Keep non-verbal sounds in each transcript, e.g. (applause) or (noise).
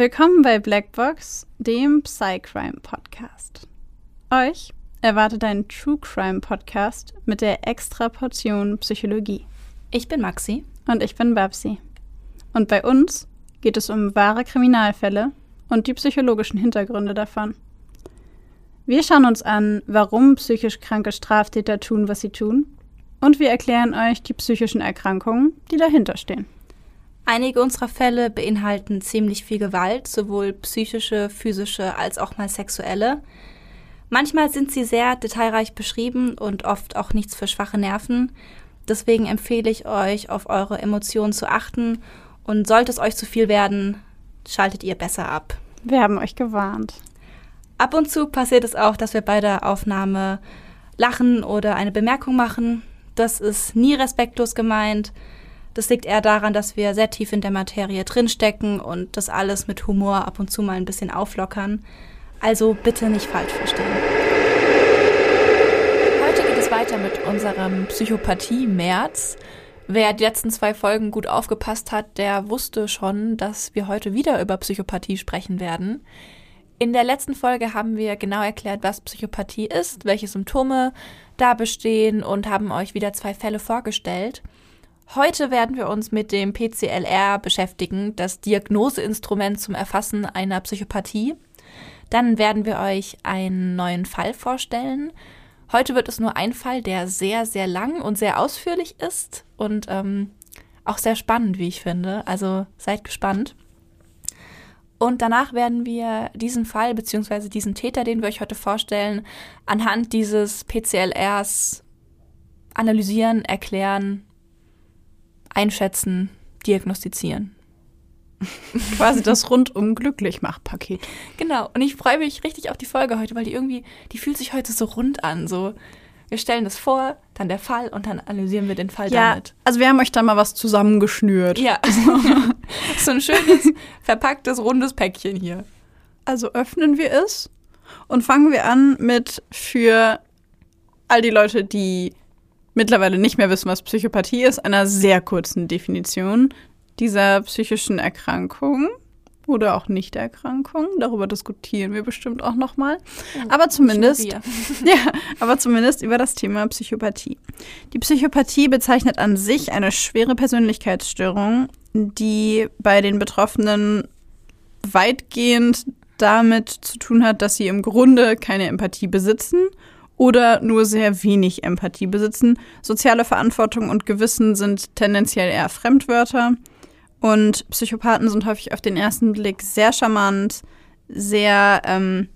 Willkommen bei Blackbox, dem Psycrime Podcast. Euch erwartet ein True Crime Podcast mit der extra Portion Psychologie. Ich bin Maxi. Und ich bin Babsi. Und bei uns geht es um wahre Kriminalfälle und die psychologischen Hintergründe davon. Wir schauen uns an, warum psychisch kranke Straftäter tun, was sie tun. Und wir erklären euch die psychischen Erkrankungen, die dahinter stehen. Einige unserer Fälle beinhalten ziemlich viel Gewalt, sowohl psychische, physische als auch mal sexuelle. Manchmal sind sie sehr detailreich beschrieben und oft auch nichts für schwache Nerven. Deswegen empfehle ich euch, auf eure Emotionen zu achten und sollte es euch zu viel werden, schaltet ihr besser ab. Wir haben euch gewarnt. Ab und zu passiert es auch, dass wir bei der Aufnahme lachen oder eine Bemerkung machen. Das ist nie respektlos gemeint. Das liegt eher daran, dass wir sehr tief in der Materie drinstecken und das alles mit Humor ab und zu mal ein bisschen auflockern. Also bitte nicht falsch verstehen. Heute geht es weiter mit unserem Psychopathie-März. Wer die letzten zwei Folgen gut aufgepasst hat, der wusste schon, dass wir heute wieder über Psychopathie sprechen werden. In der letzten Folge haben wir genau erklärt, was Psychopathie ist, welche Symptome da bestehen und haben euch wieder zwei Fälle vorgestellt. Heute werden wir uns mit dem PCLR beschäftigen, das Diagnoseinstrument zum Erfassen einer Psychopathie. Dann werden wir euch einen neuen Fall vorstellen. Heute wird es nur ein Fall, der sehr, sehr lang und sehr ausführlich ist und ähm, auch sehr spannend, wie ich finde. Also seid gespannt. Und danach werden wir diesen Fall bzw. diesen Täter, den wir euch heute vorstellen, anhand dieses PCLRs analysieren, erklären, einschätzen, diagnostizieren. (laughs) Quasi das rundum glücklich mach Paket. Genau. Und ich freue mich richtig auf die Folge heute, weil die irgendwie, die fühlt sich heute so rund an. So, wir stellen das vor, dann der Fall und dann analysieren wir den Fall ja, damit. Also wir haben euch da mal was zusammengeschnürt. Ja. (laughs) (laughs) so ein schönes, verpacktes, rundes Päckchen hier. Also öffnen wir es und fangen wir an mit für all die Leute, die mittlerweile nicht mehr wissen, was Psychopathie ist, einer sehr kurzen Definition dieser psychischen Erkrankung oder auch Nichterkrankung. Darüber diskutieren wir bestimmt auch noch mal. Aber zumindest, (laughs) ja, aber zumindest über das Thema Psychopathie. Die Psychopathie bezeichnet an sich eine schwere Persönlichkeitsstörung, die bei den Betroffenen weitgehend damit zu tun hat, dass sie im Grunde keine Empathie besitzen oder nur sehr wenig Empathie besitzen. Soziale Verantwortung und Gewissen sind tendenziell eher Fremdwörter. Und Psychopathen sind häufig auf den ersten Blick sehr charmant, sehr, ähm,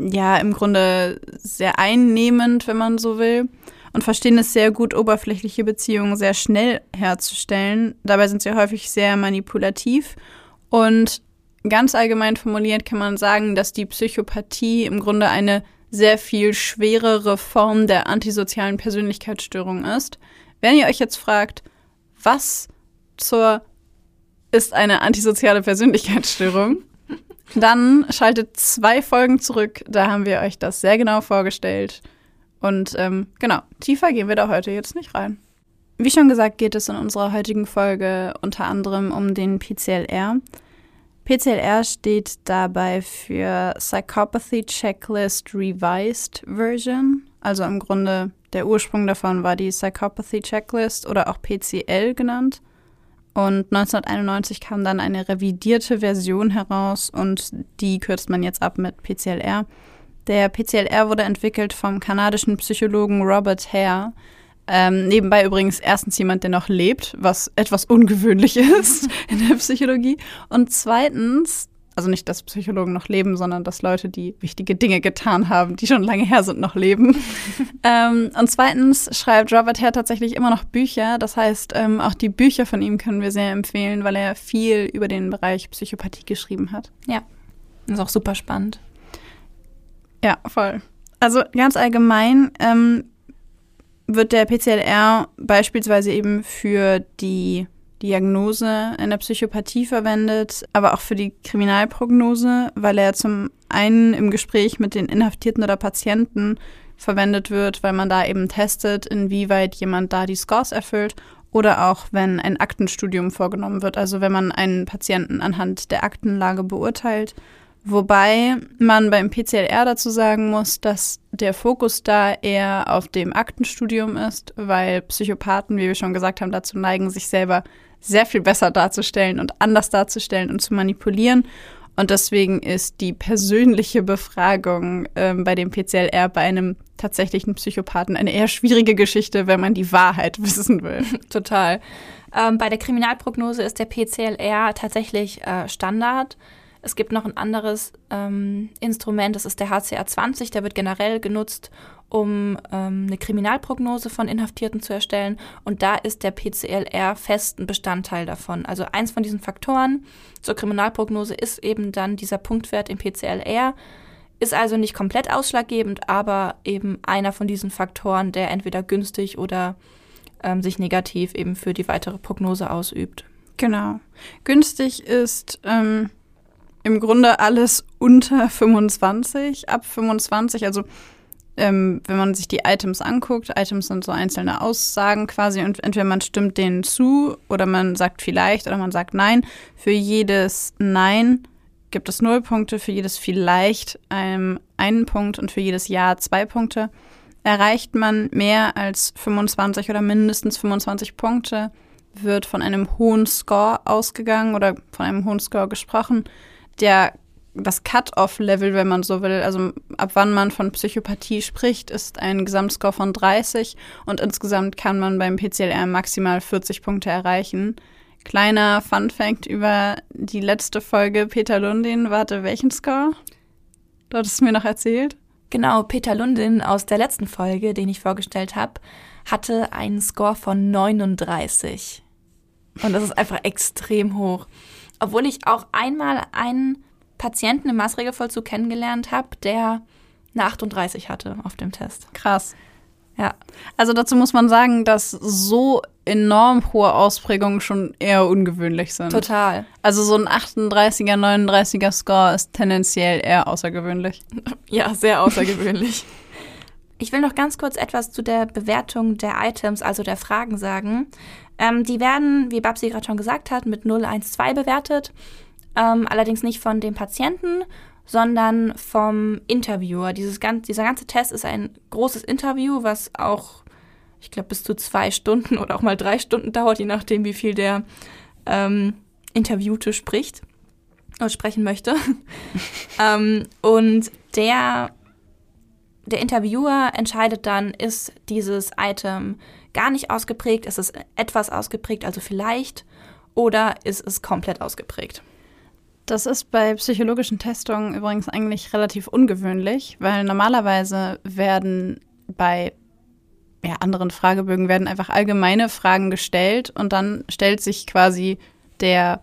ja, im Grunde sehr einnehmend, wenn man so will. Und verstehen es sehr gut, oberflächliche Beziehungen sehr schnell herzustellen. Dabei sind sie häufig sehr manipulativ. Und ganz allgemein formuliert kann man sagen, dass die Psychopathie im Grunde eine sehr viel schwerere Form der antisozialen Persönlichkeitsstörung ist. Wenn ihr euch jetzt fragt, was zur ist eine antisoziale Persönlichkeitsstörung, (laughs) dann schaltet zwei Folgen zurück. Da haben wir euch das sehr genau vorgestellt. Und ähm, genau, tiefer gehen wir da heute jetzt nicht rein. Wie schon gesagt, geht es in unserer heutigen Folge unter anderem um den PCLR. PCLR steht dabei für Psychopathy Checklist Revised Version. Also im Grunde der Ursprung davon war die Psychopathy Checklist oder auch PCL genannt. Und 1991 kam dann eine revidierte Version heraus und die kürzt man jetzt ab mit PCLR. Der PCLR wurde entwickelt vom kanadischen Psychologen Robert Hare. Ähm, nebenbei übrigens erstens jemand, der noch lebt, was etwas ungewöhnlich (laughs) ist in der Psychologie. Und zweitens also nicht, dass Psychologen noch leben, sondern dass Leute, die wichtige Dinge getan haben, die schon lange her sind, noch leben. (laughs) ähm, und zweitens schreibt Robert Hare tatsächlich immer noch Bücher. Das heißt, ähm, auch die Bücher von ihm können wir sehr empfehlen, weil er viel über den Bereich Psychopathie geschrieben hat. Ja, ist auch super spannend. Ja, voll. Also ganz allgemein ähm, wird der PCLR beispielsweise eben für die Diagnose in der Psychopathie verwendet, aber auch für die Kriminalprognose, weil er zum einen im Gespräch mit den Inhaftierten oder Patienten verwendet wird, weil man da eben testet, inwieweit jemand da die Scores erfüllt oder auch wenn ein Aktenstudium vorgenommen wird, also wenn man einen Patienten anhand der Aktenlage beurteilt. Wobei man beim PCLR dazu sagen muss, dass der Fokus da eher auf dem Aktenstudium ist, weil Psychopathen, wie wir schon gesagt haben, dazu neigen, sich selber sehr viel besser darzustellen und anders darzustellen und zu manipulieren. Und deswegen ist die persönliche Befragung ähm, bei dem PCLR bei einem tatsächlichen Psychopathen eine eher schwierige Geschichte, wenn man die Wahrheit (laughs) wissen will. (laughs) Total. Ähm, bei der Kriminalprognose ist der PCLR tatsächlich äh, Standard. Es gibt noch ein anderes ähm, Instrument, das ist der HCA 20, der wird generell genutzt, um ähm, eine Kriminalprognose von Inhaftierten zu erstellen. Und da ist der PCLR fest ein Bestandteil davon. Also eins von diesen Faktoren zur Kriminalprognose ist eben dann dieser Punktwert im PCLR. Ist also nicht komplett ausschlaggebend, aber eben einer von diesen Faktoren, der entweder günstig oder ähm, sich negativ eben für die weitere Prognose ausübt. Genau. Günstig ist ähm, im Grunde alles unter 25, ab 25, also ähm, wenn man sich die Items anguckt, Items sind so einzelne Aussagen quasi und entweder man stimmt denen zu oder man sagt vielleicht oder man sagt nein. Für jedes Nein gibt es null Punkte, für jedes vielleicht ähm, einen Punkt und für jedes Ja zwei Punkte. Erreicht man mehr als 25 oder mindestens 25 Punkte, wird von einem hohen Score ausgegangen oder von einem hohen Score gesprochen. Der das Cut-off-Level, wenn man so will, also ab wann man von Psychopathie spricht, ist ein Gesamtscore von 30 und insgesamt kann man beim PCLR maximal 40 Punkte erreichen. Kleiner Fun-Fact über die letzte Folge Peter Lundin. Warte, welchen Score? Du hattest es mir noch erzählt. Genau, Peter Lundin aus der letzten Folge, den ich vorgestellt habe, hatte einen Score von 39. Und das ist einfach extrem hoch. Obwohl ich auch einmal einen Patienten im Maßregelvollzug kennengelernt habe, der eine 38 hatte auf dem Test. Krass. Ja. Also dazu muss man sagen, dass so enorm hohe Ausprägungen schon eher ungewöhnlich sind. Total. Also so ein 38er, 39er Score ist tendenziell eher außergewöhnlich. Ja, sehr außergewöhnlich. ich will noch ganz kurz etwas zu der Bewertung der Items, also der Fragen sagen. Ähm, die werden, wie Babsi gerade schon gesagt hat, mit 0, 1, 2 bewertet ähm, allerdings nicht von dem Patienten, sondern vom Interviewer. Dieses ganz, dieser ganze Test ist ein großes Interview, was auch, ich glaube, bis zu zwei Stunden oder auch mal drei Stunden dauert, je nachdem, wie viel der ähm, Interviewte spricht oder sprechen möchte. (laughs) ähm, und der, der Interviewer entscheidet dann, ist dieses Item gar nicht ausgeprägt, ist es etwas ausgeprägt, also vielleicht, oder ist es komplett ausgeprägt. Das ist bei psychologischen Testungen übrigens eigentlich relativ ungewöhnlich, weil normalerweise werden bei ja, anderen Fragebögen werden einfach allgemeine Fragen gestellt und dann stellt sich quasi der,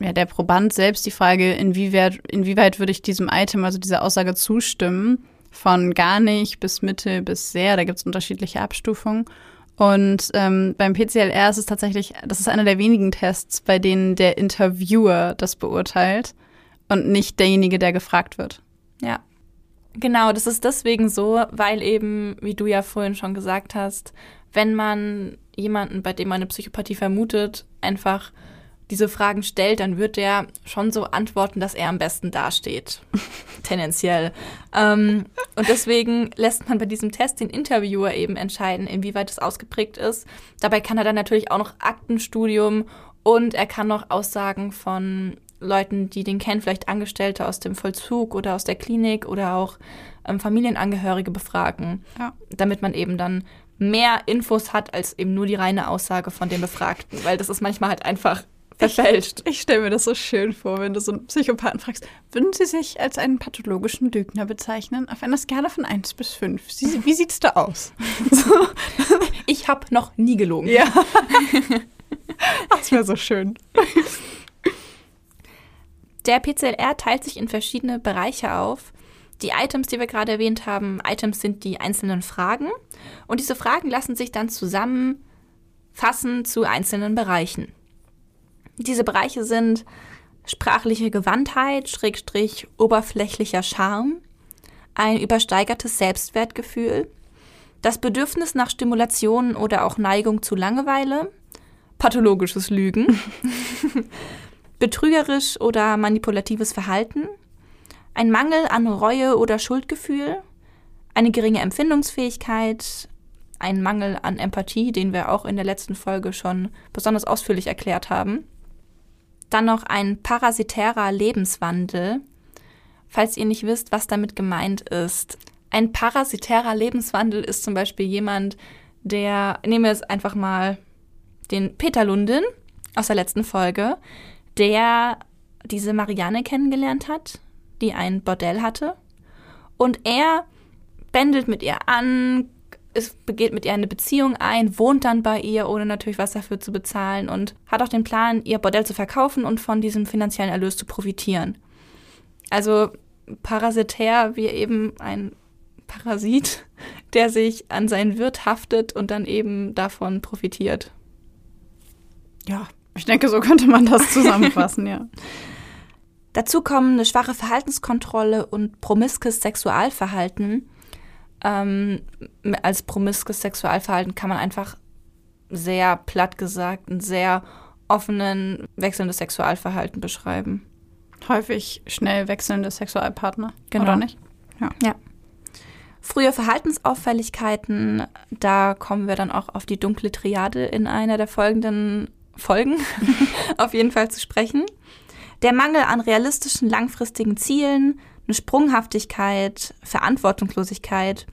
ja, der Proband selbst die Frage, inwieweit, inwieweit würde ich diesem Item, also dieser Aussage zustimmen, von gar nicht bis Mitte bis sehr, da gibt es unterschiedliche Abstufungen. Und ähm, beim PCLR ist es tatsächlich, das ist einer der wenigen Tests, bei denen der Interviewer das beurteilt und nicht derjenige, der gefragt wird. Ja. Genau, das ist deswegen so, weil eben, wie du ja vorhin schon gesagt hast, wenn man jemanden, bei dem man eine Psychopathie vermutet, einfach diese Fragen stellt, dann wird der schon so antworten, dass er am besten dasteht. (laughs) Tendenziell. Ähm, und deswegen lässt man bei diesem Test den Interviewer eben entscheiden, inwieweit es ausgeprägt ist. Dabei kann er dann natürlich auch noch Aktenstudium und er kann noch Aussagen von Leuten, die den kennen, vielleicht Angestellte aus dem Vollzug oder aus der Klinik oder auch ähm, Familienangehörige befragen, ja. damit man eben dann mehr Infos hat als eben nur die reine Aussage von dem Befragten, weil das ist manchmal halt einfach verfälscht. Ich, ich stelle mir das so schön vor, wenn du so einen Psychopathen fragst, würden Sie sich als einen pathologischen Lügner bezeichnen? Auf einer Skala von 1 bis 5. Sie, wie sieht's da aus? (laughs) So. Ich habe noch nie gelogen. Ja. (laughs) Das wäre so schön. Der PCLR teilt sich in verschiedene Bereiche auf. Die Items, die wir gerade erwähnt haben, Items sind die einzelnen Fragen. Und diese Fragen lassen sich dann zusammenfassen zu einzelnen Bereichen. Diese Bereiche sind sprachliche Gewandtheit, Schrägstrich oberflächlicher Charme, ein übersteigertes Selbstwertgefühl, das Bedürfnis nach Stimulation oder auch Neigung zu Langeweile, pathologisches Lügen, (laughs) betrügerisch oder manipulatives Verhalten, ein Mangel an Reue oder Schuldgefühl, eine geringe Empfindungsfähigkeit, ein Mangel an Empathie, den wir auch in der letzten Folge schon besonders ausführlich erklärt haben. Dann noch ein parasitärer Lebenswandel. Falls ihr nicht wisst, was damit gemeint ist. Ein parasitärer Lebenswandel ist zum Beispiel jemand, der, nehmen wir jetzt einfach mal den Peter Lundin aus der letzten Folge, der diese Marianne kennengelernt hat, die ein Bordell hatte. Und er bändelt mit ihr an, ist, begeht mit ihr eine Beziehung ein, wohnt dann bei ihr, ohne natürlich was dafür zu bezahlen und hat auch den Plan, ihr Bordell zu verkaufen und von diesem finanziellen Erlös zu profitieren. Also parasitär wie eben ein Parasit, (laughs) der sich an seinen Wirt haftet und dann eben davon profitiert. Ja, ich denke, so könnte man das zusammenfassen, ja. (laughs) Dazu kommen eine schwache Verhaltenskontrolle und promiskes Sexualverhalten. Ähm, als promiskes Sexualverhalten kann man einfach sehr platt gesagt einen sehr offenen, wechselndes Sexualverhalten beschreiben. Häufig schnell wechselnde Sexualpartner, Genau. oder nicht? Ja. Ja. Frühe Verhaltensauffälligkeiten, da kommen wir dann auch auf die dunkle Triade in einer der folgenden Folgen (laughs) auf jeden Fall zu sprechen. Der Mangel an realistischen langfristigen Zielen, eine Sprunghaftigkeit, Verantwortungslosigkeit,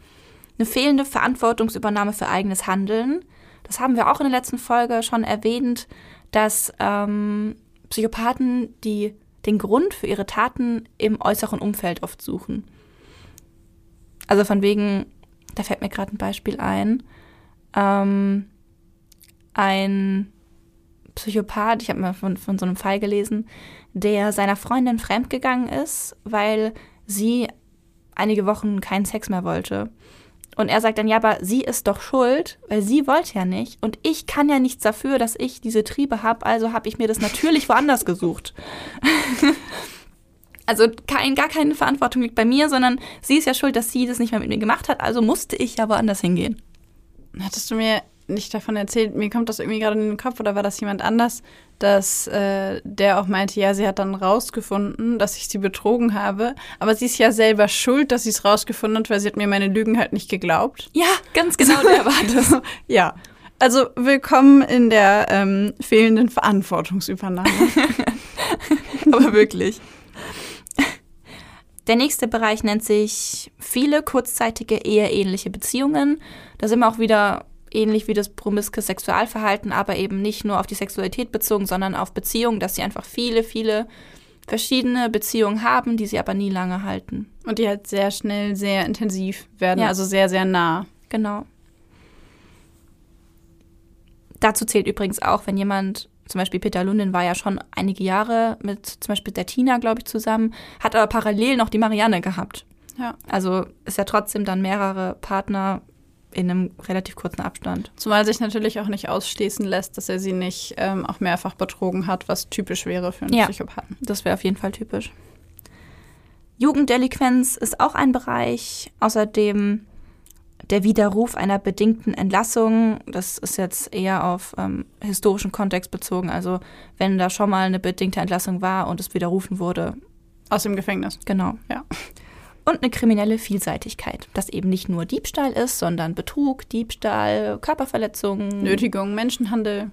eine fehlende Verantwortungsübernahme für eigenes Handeln. Das haben wir auch in der letzten Folge schon erwähnt, dass ähm, Psychopathen die den Grund für ihre Taten im äußeren Umfeld oft suchen. Also von wegen, da fällt mir gerade ein Beispiel ein. Ähm, ein Psychopath, ich habe mal von, von so einem Fall gelesen, der seiner Freundin fremdgegangen ist, weil sie einige Wochen keinen Sex mehr wollte. Und er sagt dann, ja, aber sie ist doch schuld, weil sie wollte ja nicht. Und ich kann ja nichts dafür, dass ich diese Triebe habe, also habe ich mir das natürlich woanders gesucht. (laughs) also kein, gar keine Verantwortung liegt bei mir, sondern sie ist ja schuld, dass sie das nicht mehr mit mir gemacht hat, also musste ich ja woanders hingehen. Hattest du mir nicht davon erzählt, mir kommt das irgendwie gerade in den Kopf oder war das jemand anders, dass äh, der auch meinte, ja, sie hat dann rausgefunden, dass ich sie betrogen habe, aber sie ist ja selber schuld, dass sie es rausgefunden hat, weil sie hat mir meine Lügen halt nicht geglaubt. Ja, ganz genau, der war (laughs) das. Ja, also willkommen in der ähm, fehlenden Verantwortungsübernahme. (laughs) aber wirklich. Der nächste Bereich nennt sich viele kurzzeitige eheähnliche Beziehungen. Da sind wir auch wieder ähnlich wie das promiske Sexualverhalten, aber eben nicht nur auf die Sexualität bezogen, sondern auf Beziehungen, dass sie einfach viele, viele verschiedene Beziehungen haben, die sie aber nie lange halten. Und die halt sehr schnell sehr intensiv werden, Ja. also sehr, sehr nah. Genau. Dazu zählt übrigens auch, wenn jemand, zum Beispiel Peter Lundin war ja schon einige Jahre mit zum Beispiel der Tina, glaube ich, zusammen, hat aber parallel noch die Marianne gehabt. Ja. Also ist ja trotzdem dann mehrere Partner in einem relativ kurzen Abstand. Zumal sich natürlich auch nicht ausschließen lässt, dass er sie nicht ähm, auch mehrfach betrogen hat, was typisch wäre für einen Ja. Psychopathen. Das wäre auf jeden Fall typisch. Jugenddelinquenz ist auch ein Bereich. Außerdem der Widerruf einer bedingten Entlassung. Das ist jetzt eher auf ähm, historischen Kontext bezogen. Also wenn da schon mal eine bedingte Entlassung war und es widerrufen wurde. Aus dem Gefängnis. Genau. Ja. Und eine kriminelle Vielseitigkeit. Das eben nicht nur Diebstahl ist, sondern Betrug, Diebstahl, Körperverletzungen. Nötigung, Menschenhandel,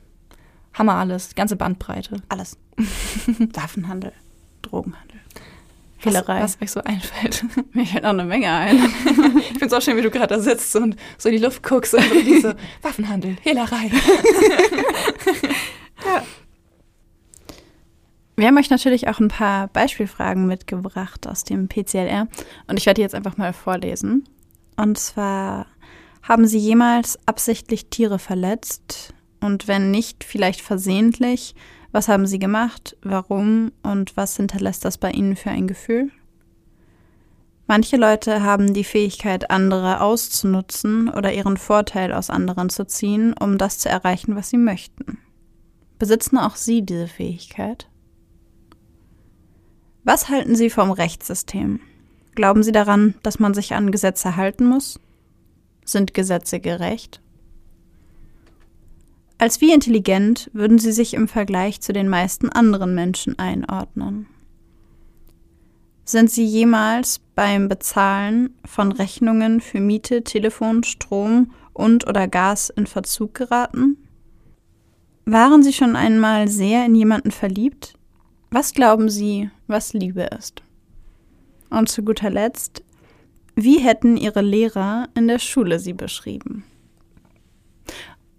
wir alles. Ganze Bandbreite. alles. (laughs) Waffenhandel, Drogenhandel, Was, Hehlerei. was euch so einfällt. (laughs) Mir fällt noch eine Menge ein. Ich finde es auch schön, wie du gerade da sitzt und so in die Luft guckst und so diese (laughs) Waffenhandel, Hehlerei. Wir haben euch natürlich auch ein paar Beispielfragen mitgebracht aus dem PCLR und ich werde die jetzt einfach mal vorlesen. Und zwar, haben Sie jemals absichtlich Tiere verletzt? Und wenn nicht, vielleicht versehentlich? Was haben Sie gemacht? Warum? Und was hinterlässt das bei Ihnen für ein Gefühl? Manche Leute haben die Fähigkeit, andere auszunutzen oder ihren Vorteil aus anderen zu ziehen, um das zu erreichen, was sie möchten. Besitzen auch Sie diese Fähigkeit? Was halten Sie vom Rechtssystem? Glauben Sie daran, dass man sich an Gesetze halten muss? Sind Gesetze gerecht? Als wie intelligent würden Sie sich im Vergleich zu den meisten anderen Menschen einordnen? Sind Sie jemals beim Bezahlen von Rechnungen für Miete, Telefon, Strom und oder Gas in Verzug geraten? Waren Sie schon einmal sehr in jemanden verliebt? Was glauben Sie, was Liebe ist? Und zu guter Letzt, wie hätten Ihre Lehrer in der Schule Sie beschrieben?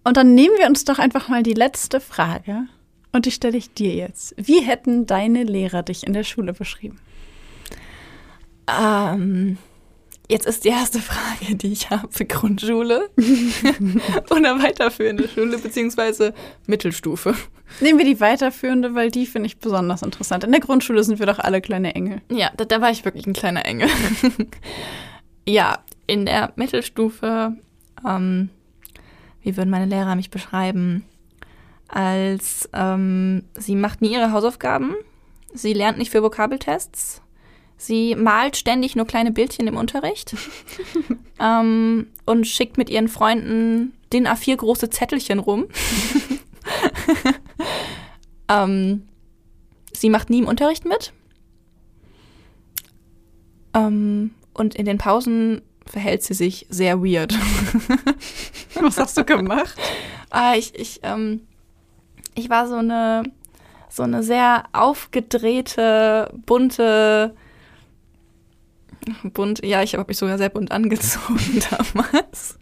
Und dann nehmen wir uns doch einfach mal die letzte Frage und die stelle ich dir jetzt. Wie hätten deine Lehrer dich in der Schule beschrieben? Ähm, jetzt ist die erste Frage, die ich habe, für Grundschule (laughs) oder weiterführende Schule beziehungsweise Mittelstufe. Nehmen wir die weiterführende, weil die finde ich besonders interessant. In der Grundschule sind wir doch alle kleine Engel. Ja, da, da war ich wirklich ein kleiner Engel. (laughs) ja, in der Mittelstufe ähm, wie würden meine Lehrer mich beschreiben? Als ähm, sie macht nie ihre Hausaufgaben, sie lernt nicht für Vokabeltests, sie malt ständig nur kleine Bildchen im Unterricht (laughs) ähm, und schickt mit ihren Freunden den A4 große Zettelchen rum. (laughs) ähm, sie macht nie im Unterricht mit. Ähm, und in den Pausen verhält sie sich sehr weird. (laughs) Was hast du gemacht? ah, ich, ich, ähm, ich war so eine, so eine sehr aufgedrehte, bunte, bunt, ja, ich habe mich sogar sehr bunt angezogen (laughs) damals.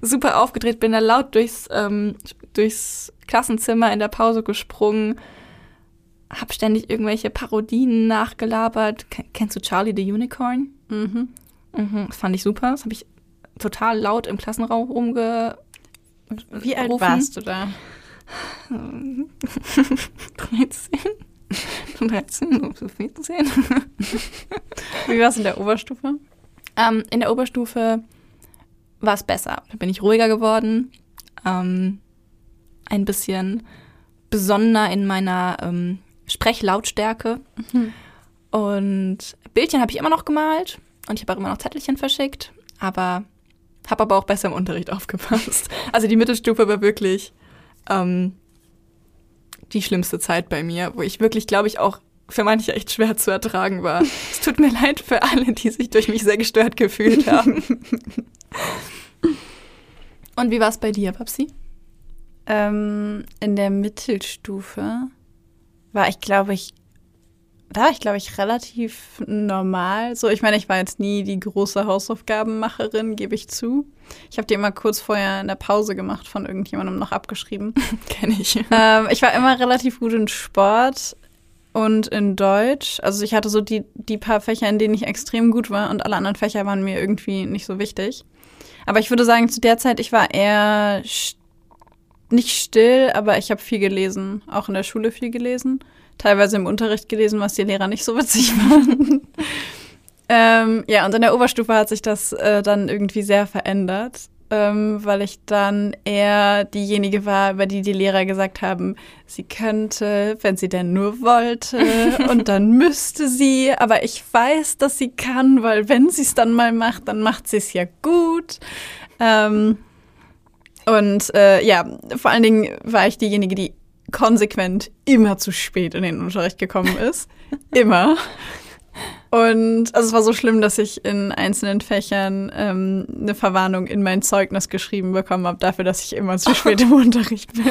Super aufgedreht, bin da laut durchs, ähm, durchs Klassenzimmer in der Pause gesprungen, hab ständig irgendwelche Parodien nachgelabert. Kennst du Charlie the Unicorn? Mhm. Mhm, das fand ich super. Das habe ich total laut im Klassenraum rumge. Wie alt warst du da? (laughs) 13. (laughs) 13, 14. Wie war es in der Oberstufe? Ähm, in der Oberstufe war es besser. Da bin ich ruhiger geworden. Ähm, ein bisschen besonderer in meiner ähm, Sprechlautstärke. Mhm. Und Bildchen habe ich immer noch gemalt. Und ich habe auch immer noch Zettelchen verschickt, aber habe aber auch besser im Unterricht aufgepasst. Also die Mittelstufe war wirklich ähm, die schlimmste Zeit bei mir, wo ich wirklich, glaube ich, auch für manche echt schwer zu ertragen war. (laughs) es tut mir leid für alle, die sich durch mich sehr gestört gefühlt haben. (laughs) Und wie war es bei dir, Papsi? Ähm, in der Mittelstufe war ich, glaube ich, da war ich, glaube ich, relativ normal. So, ich meine, ich war jetzt nie die große Hausaufgabenmacherin, gebe ich zu. Ich habe die immer kurz vorher in der Pause gemacht, von irgendjemandem noch abgeschrieben. (laughs) Kenne ich. Ähm, ich war immer relativ gut in Sport und in Deutsch. Also ich hatte so die, die paar Fächer, in denen ich extrem gut war und alle anderen Fächer waren mir irgendwie nicht so wichtig. Aber ich würde sagen, zu der Zeit, ich war eher nicht still, aber ich habe viel gelesen, auch in der Schule viel gelesen teilweise im Unterricht gelesen, was die Lehrer nicht so witzig (laughs) fanden. ähm, ja, und in der Oberstufe hat sich das äh, dann irgendwie sehr verändert, ähm, weil ich dann eher diejenige war, über die die Lehrer gesagt haben, sie könnte, wenn sie denn nur wollte, (laughs) und dann müsste sie, aber ich weiß, dass sie kann, weil wenn sie es dann mal macht, dann macht sie es ja gut. Ähm, und äh, ja, vor allen Dingen war ich diejenige, die konsequent immer zu spät in den Unterricht gekommen ist. immer. Und also es war so schlimm, dass ich in einzelnen Fächern ähm, eine Verwarnung in mein Zeugnis geschrieben bekommen habe, dafür, dass ich immer zu spät im (laughs) Unterricht bin.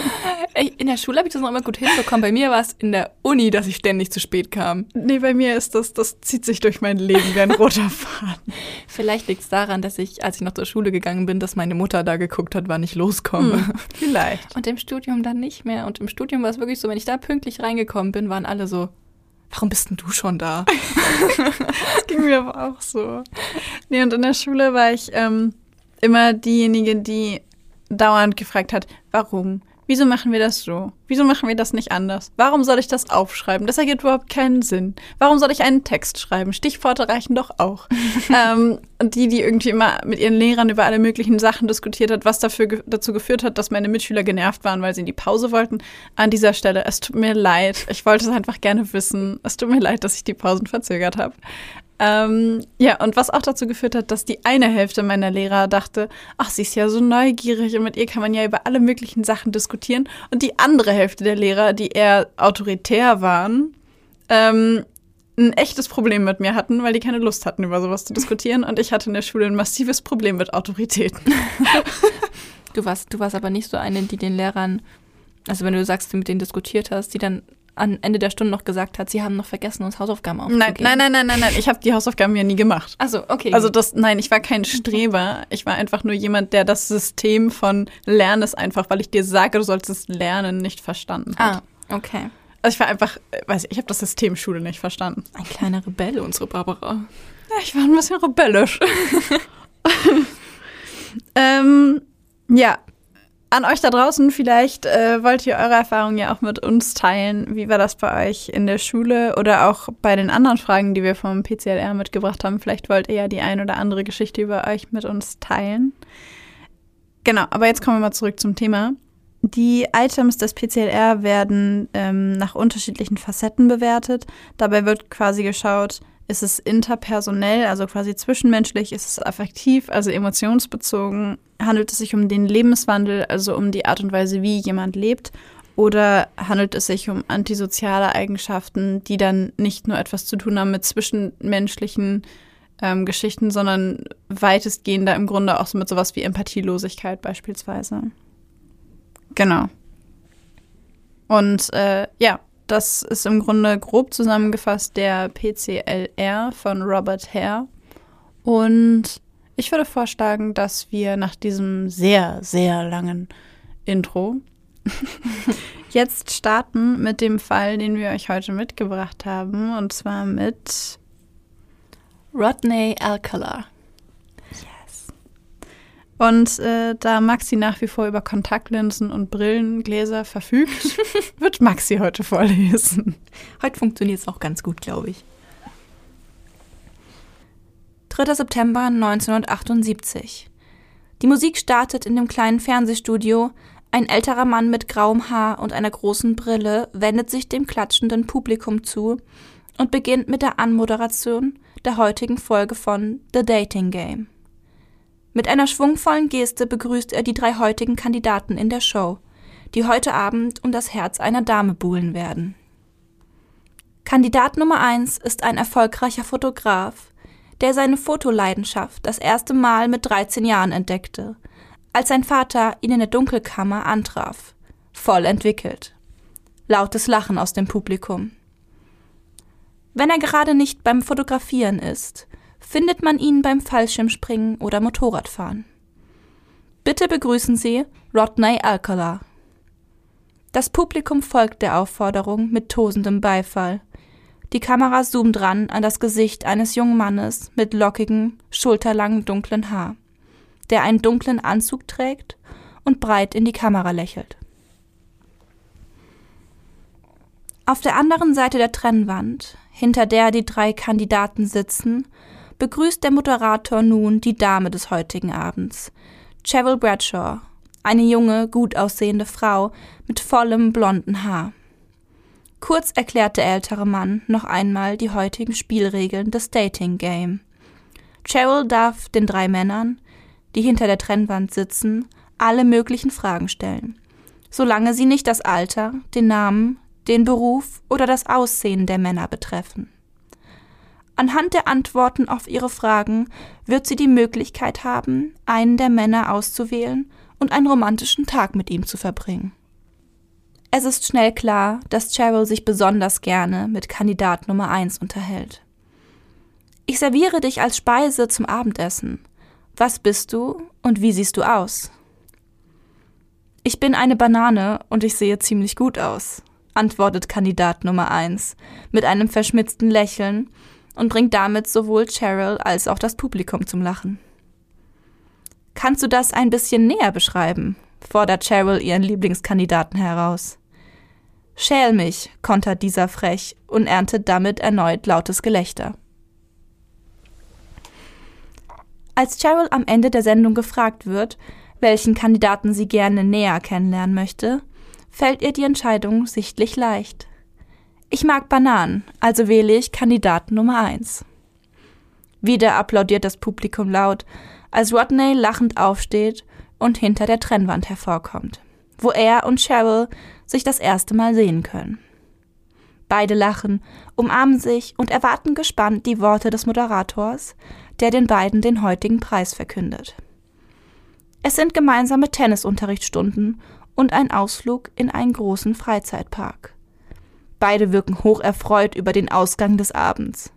In der Schule habe ich das noch immer gut hinbekommen. Bei mir war es in der Uni, dass ich ständig zu spät kam. Nee, bei mir ist das, das zieht sich durch mein Leben wie ein (laughs) roter Faden. Vielleicht liegt es daran, dass ich, als ich noch zur Schule gegangen bin, dass meine Mutter da geguckt hat, wann ich loskomme. Hm, vielleicht. Und im Studium dann nicht mehr. Und im Studium war es wirklich so, wenn ich da pünktlich reingekommen bin, waren alle so, warum bist denn du schon da? (laughs) das ging mir aber auch so. Nee, und in der Schule war ich ähm, immer diejenige, die dauernd gefragt hat, warum? Wieso machen wir das so? Wieso machen wir das nicht anders? Warum soll ich das aufschreiben? Das ergibt überhaupt keinen Sinn. Warum soll ich einen Text schreiben? Stichworte reichen doch auch. (laughs) ähm, und die, die irgendwie immer mit ihren Lehrern über alle möglichen Sachen diskutiert hat, was dafür dazu geführt hat, dass meine Mitschüler genervt waren, weil sie in die Pause wollten. An dieser Stelle, es tut mir leid. Ich wollte es einfach gerne wissen. Es tut mir leid, dass ich die Pausen verzögert habe. Ähm, ja, und was auch dazu geführt hat, dass die eine Hälfte meiner Lehrer dachte, ach, sie ist ja so neugierig und mit ihr kann man ja über alle möglichen Sachen diskutieren. Und die andere Hälfte der Lehrer, die eher autoritär waren, ähm, ein echtes Problem mit mir hatten, weil die keine Lust hatten, über sowas zu diskutieren. Und ich hatte in der Schule ein massives Problem mit Autoritäten. (laughs) du warst, du warst aber nicht so eine, die den Lehrern, also wenn du sagst, du mit denen diskutiert hast, die dann am Ende der Stunde noch gesagt hat, sie haben noch vergessen, uns Hausaufgaben aufzugeben. Nein, nein, nein, nein, nein, ich habe die Hausaufgaben ja nie gemacht. Also okay. Also das, nein, ich war kein Streber. Ich war einfach nur jemand, der das System von Lernen ist einfach, weil ich dir sage, du sollst es lernen, nicht verstanden hat. Ah, okay. Also ich war einfach, weiß ich, ich habe das System Schule nicht verstanden. Ein kleiner Rebell, unsere Barbara. Ja, ich war ein bisschen rebellisch. (laughs) ähm, ja, an euch da draußen, vielleicht äh, wollt ihr eure Erfahrungen ja auch mit uns teilen. Wie war das bei euch in der Schule oder auch bei den anderen Fragen, die wir vom PCLR mitgebracht haben? Vielleicht wollt ihr ja die ein oder andere Geschichte über euch mit uns teilen. Genau, aber jetzt kommen wir mal zurück zum Thema. Die Items des PCLR werden ähm, nach unterschiedlichen Facetten bewertet. Dabei wird quasi geschaut, ist es interpersonell, also quasi zwischenmenschlich? Ist es affektiv, also emotionsbezogen? Handelt es sich um den Lebenswandel, also um die Art und Weise, wie jemand lebt? Oder handelt es sich um antisoziale Eigenschaften, die dann nicht nur etwas zu tun haben mit zwischenmenschlichen ähm, Geschichten, sondern weitestgehender im Grunde auch so mit sowas wie Empathielosigkeit beispielsweise? Genau. Und äh, ja, das ist im Grunde grob zusammengefasst der PCLR von Robert Hare. Und ich würde vorschlagen, dass wir nach diesem sehr, sehr langen Intro (laughs) jetzt starten mit dem Fall, den wir euch heute mitgebracht haben. Und zwar mit Rodney Alcala. Und äh, da Maxi nach wie vor über Kontaktlinsen und Brillengläser verfügt, (laughs) wird Maxi heute vorlesen. Heute funktioniert es auch ganz gut, glaube ich. 3. September 1978. Die Musik startet in dem kleinen Fernsehstudio. Ein älterer Mann mit grauem Haar und einer großen Brille wendet sich dem klatschenden Publikum zu und beginnt mit der Anmoderation der heutigen Folge von The Dating Game. Mit einer schwungvollen Geste begrüßt er die drei heutigen Kandidaten in der Show, die heute Abend um das Herz einer Dame buhlen werden. Kandidat Nummer eins ist ein erfolgreicher Fotograf, der seine Fotoleidenschaft das erste Mal mit 13 Jahren entdeckte, als sein Vater ihn in der Dunkelkammer antraf, voll entwickelt. Lautes Lachen aus dem Publikum. Wenn er gerade nicht beim Fotografieren ist, findet man ihn beim Fallschirmspringen oder Motorradfahren. Bitte begrüßen Sie Rodney Alcala. Das Publikum folgt der Aufforderung mit tosendem Beifall. Die Kamera zoomt ran an das Gesicht eines jungen Mannes mit lockigem, schulterlangen dunklen Haar, der einen dunklen Anzug trägt und breit in die Kamera lächelt. Auf der anderen Seite der Trennwand, hinter der die drei Kandidaten sitzen, begrüßt der Moderator nun die Dame des heutigen Abends, Cheryl Bradshaw, eine junge, gut aussehende Frau mit vollem blonden Haar. Kurz erklärt der ältere Mann noch einmal die heutigen Spielregeln des Dating Game. Cheryl darf den drei Männern, die hinter der Trennwand sitzen, alle möglichen Fragen stellen, solange sie nicht das Alter, den Namen, den Beruf oder das Aussehen der Männer betreffen. Anhand der Antworten auf ihre Fragen wird sie die Möglichkeit haben, einen der Männer auszuwählen und einen romantischen Tag mit ihm zu verbringen. Es ist schnell klar, dass Cheryl sich besonders gerne mit Kandidat Nummer 1 unterhält. Ich serviere dich als Speise zum Abendessen. Was bist du und wie siehst du aus? Ich bin eine Banane und ich sehe ziemlich gut aus, antwortet Kandidat Nummer 1 mit einem verschmitzten Lächeln und bringt damit sowohl Cheryl als auch das Publikum zum Lachen. Kannst du das ein bisschen näher beschreiben? fordert Cheryl ihren Lieblingskandidaten heraus. Schäl mich, kontert dieser frech und erntet damit erneut lautes Gelächter. Als Cheryl am Ende der Sendung gefragt wird, welchen Kandidaten sie gerne näher kennenlernen möchte, fällt ihr die Entscheidung sichtlich leicht. Ich mag Bananen, also wähle ich Kandidaten Nummer eins. Wieder applaudiert das Publikum laut, als Rodney lachend aufsteht und hinter der Trennwand hervorkommt, wo er und Cheryl sich das erste Mal sehen können. Beide lachen, umarmen sich und erwarten gespannt die Worte des Moderators, der den beiden den heutigen Preis verkündet. Es sind gemeinsame Tennisunterrichtsstunden und ein Ausflug in einen großen Freizeitpark. Beide wirken hoch erfreut über den Ausgang des Abends.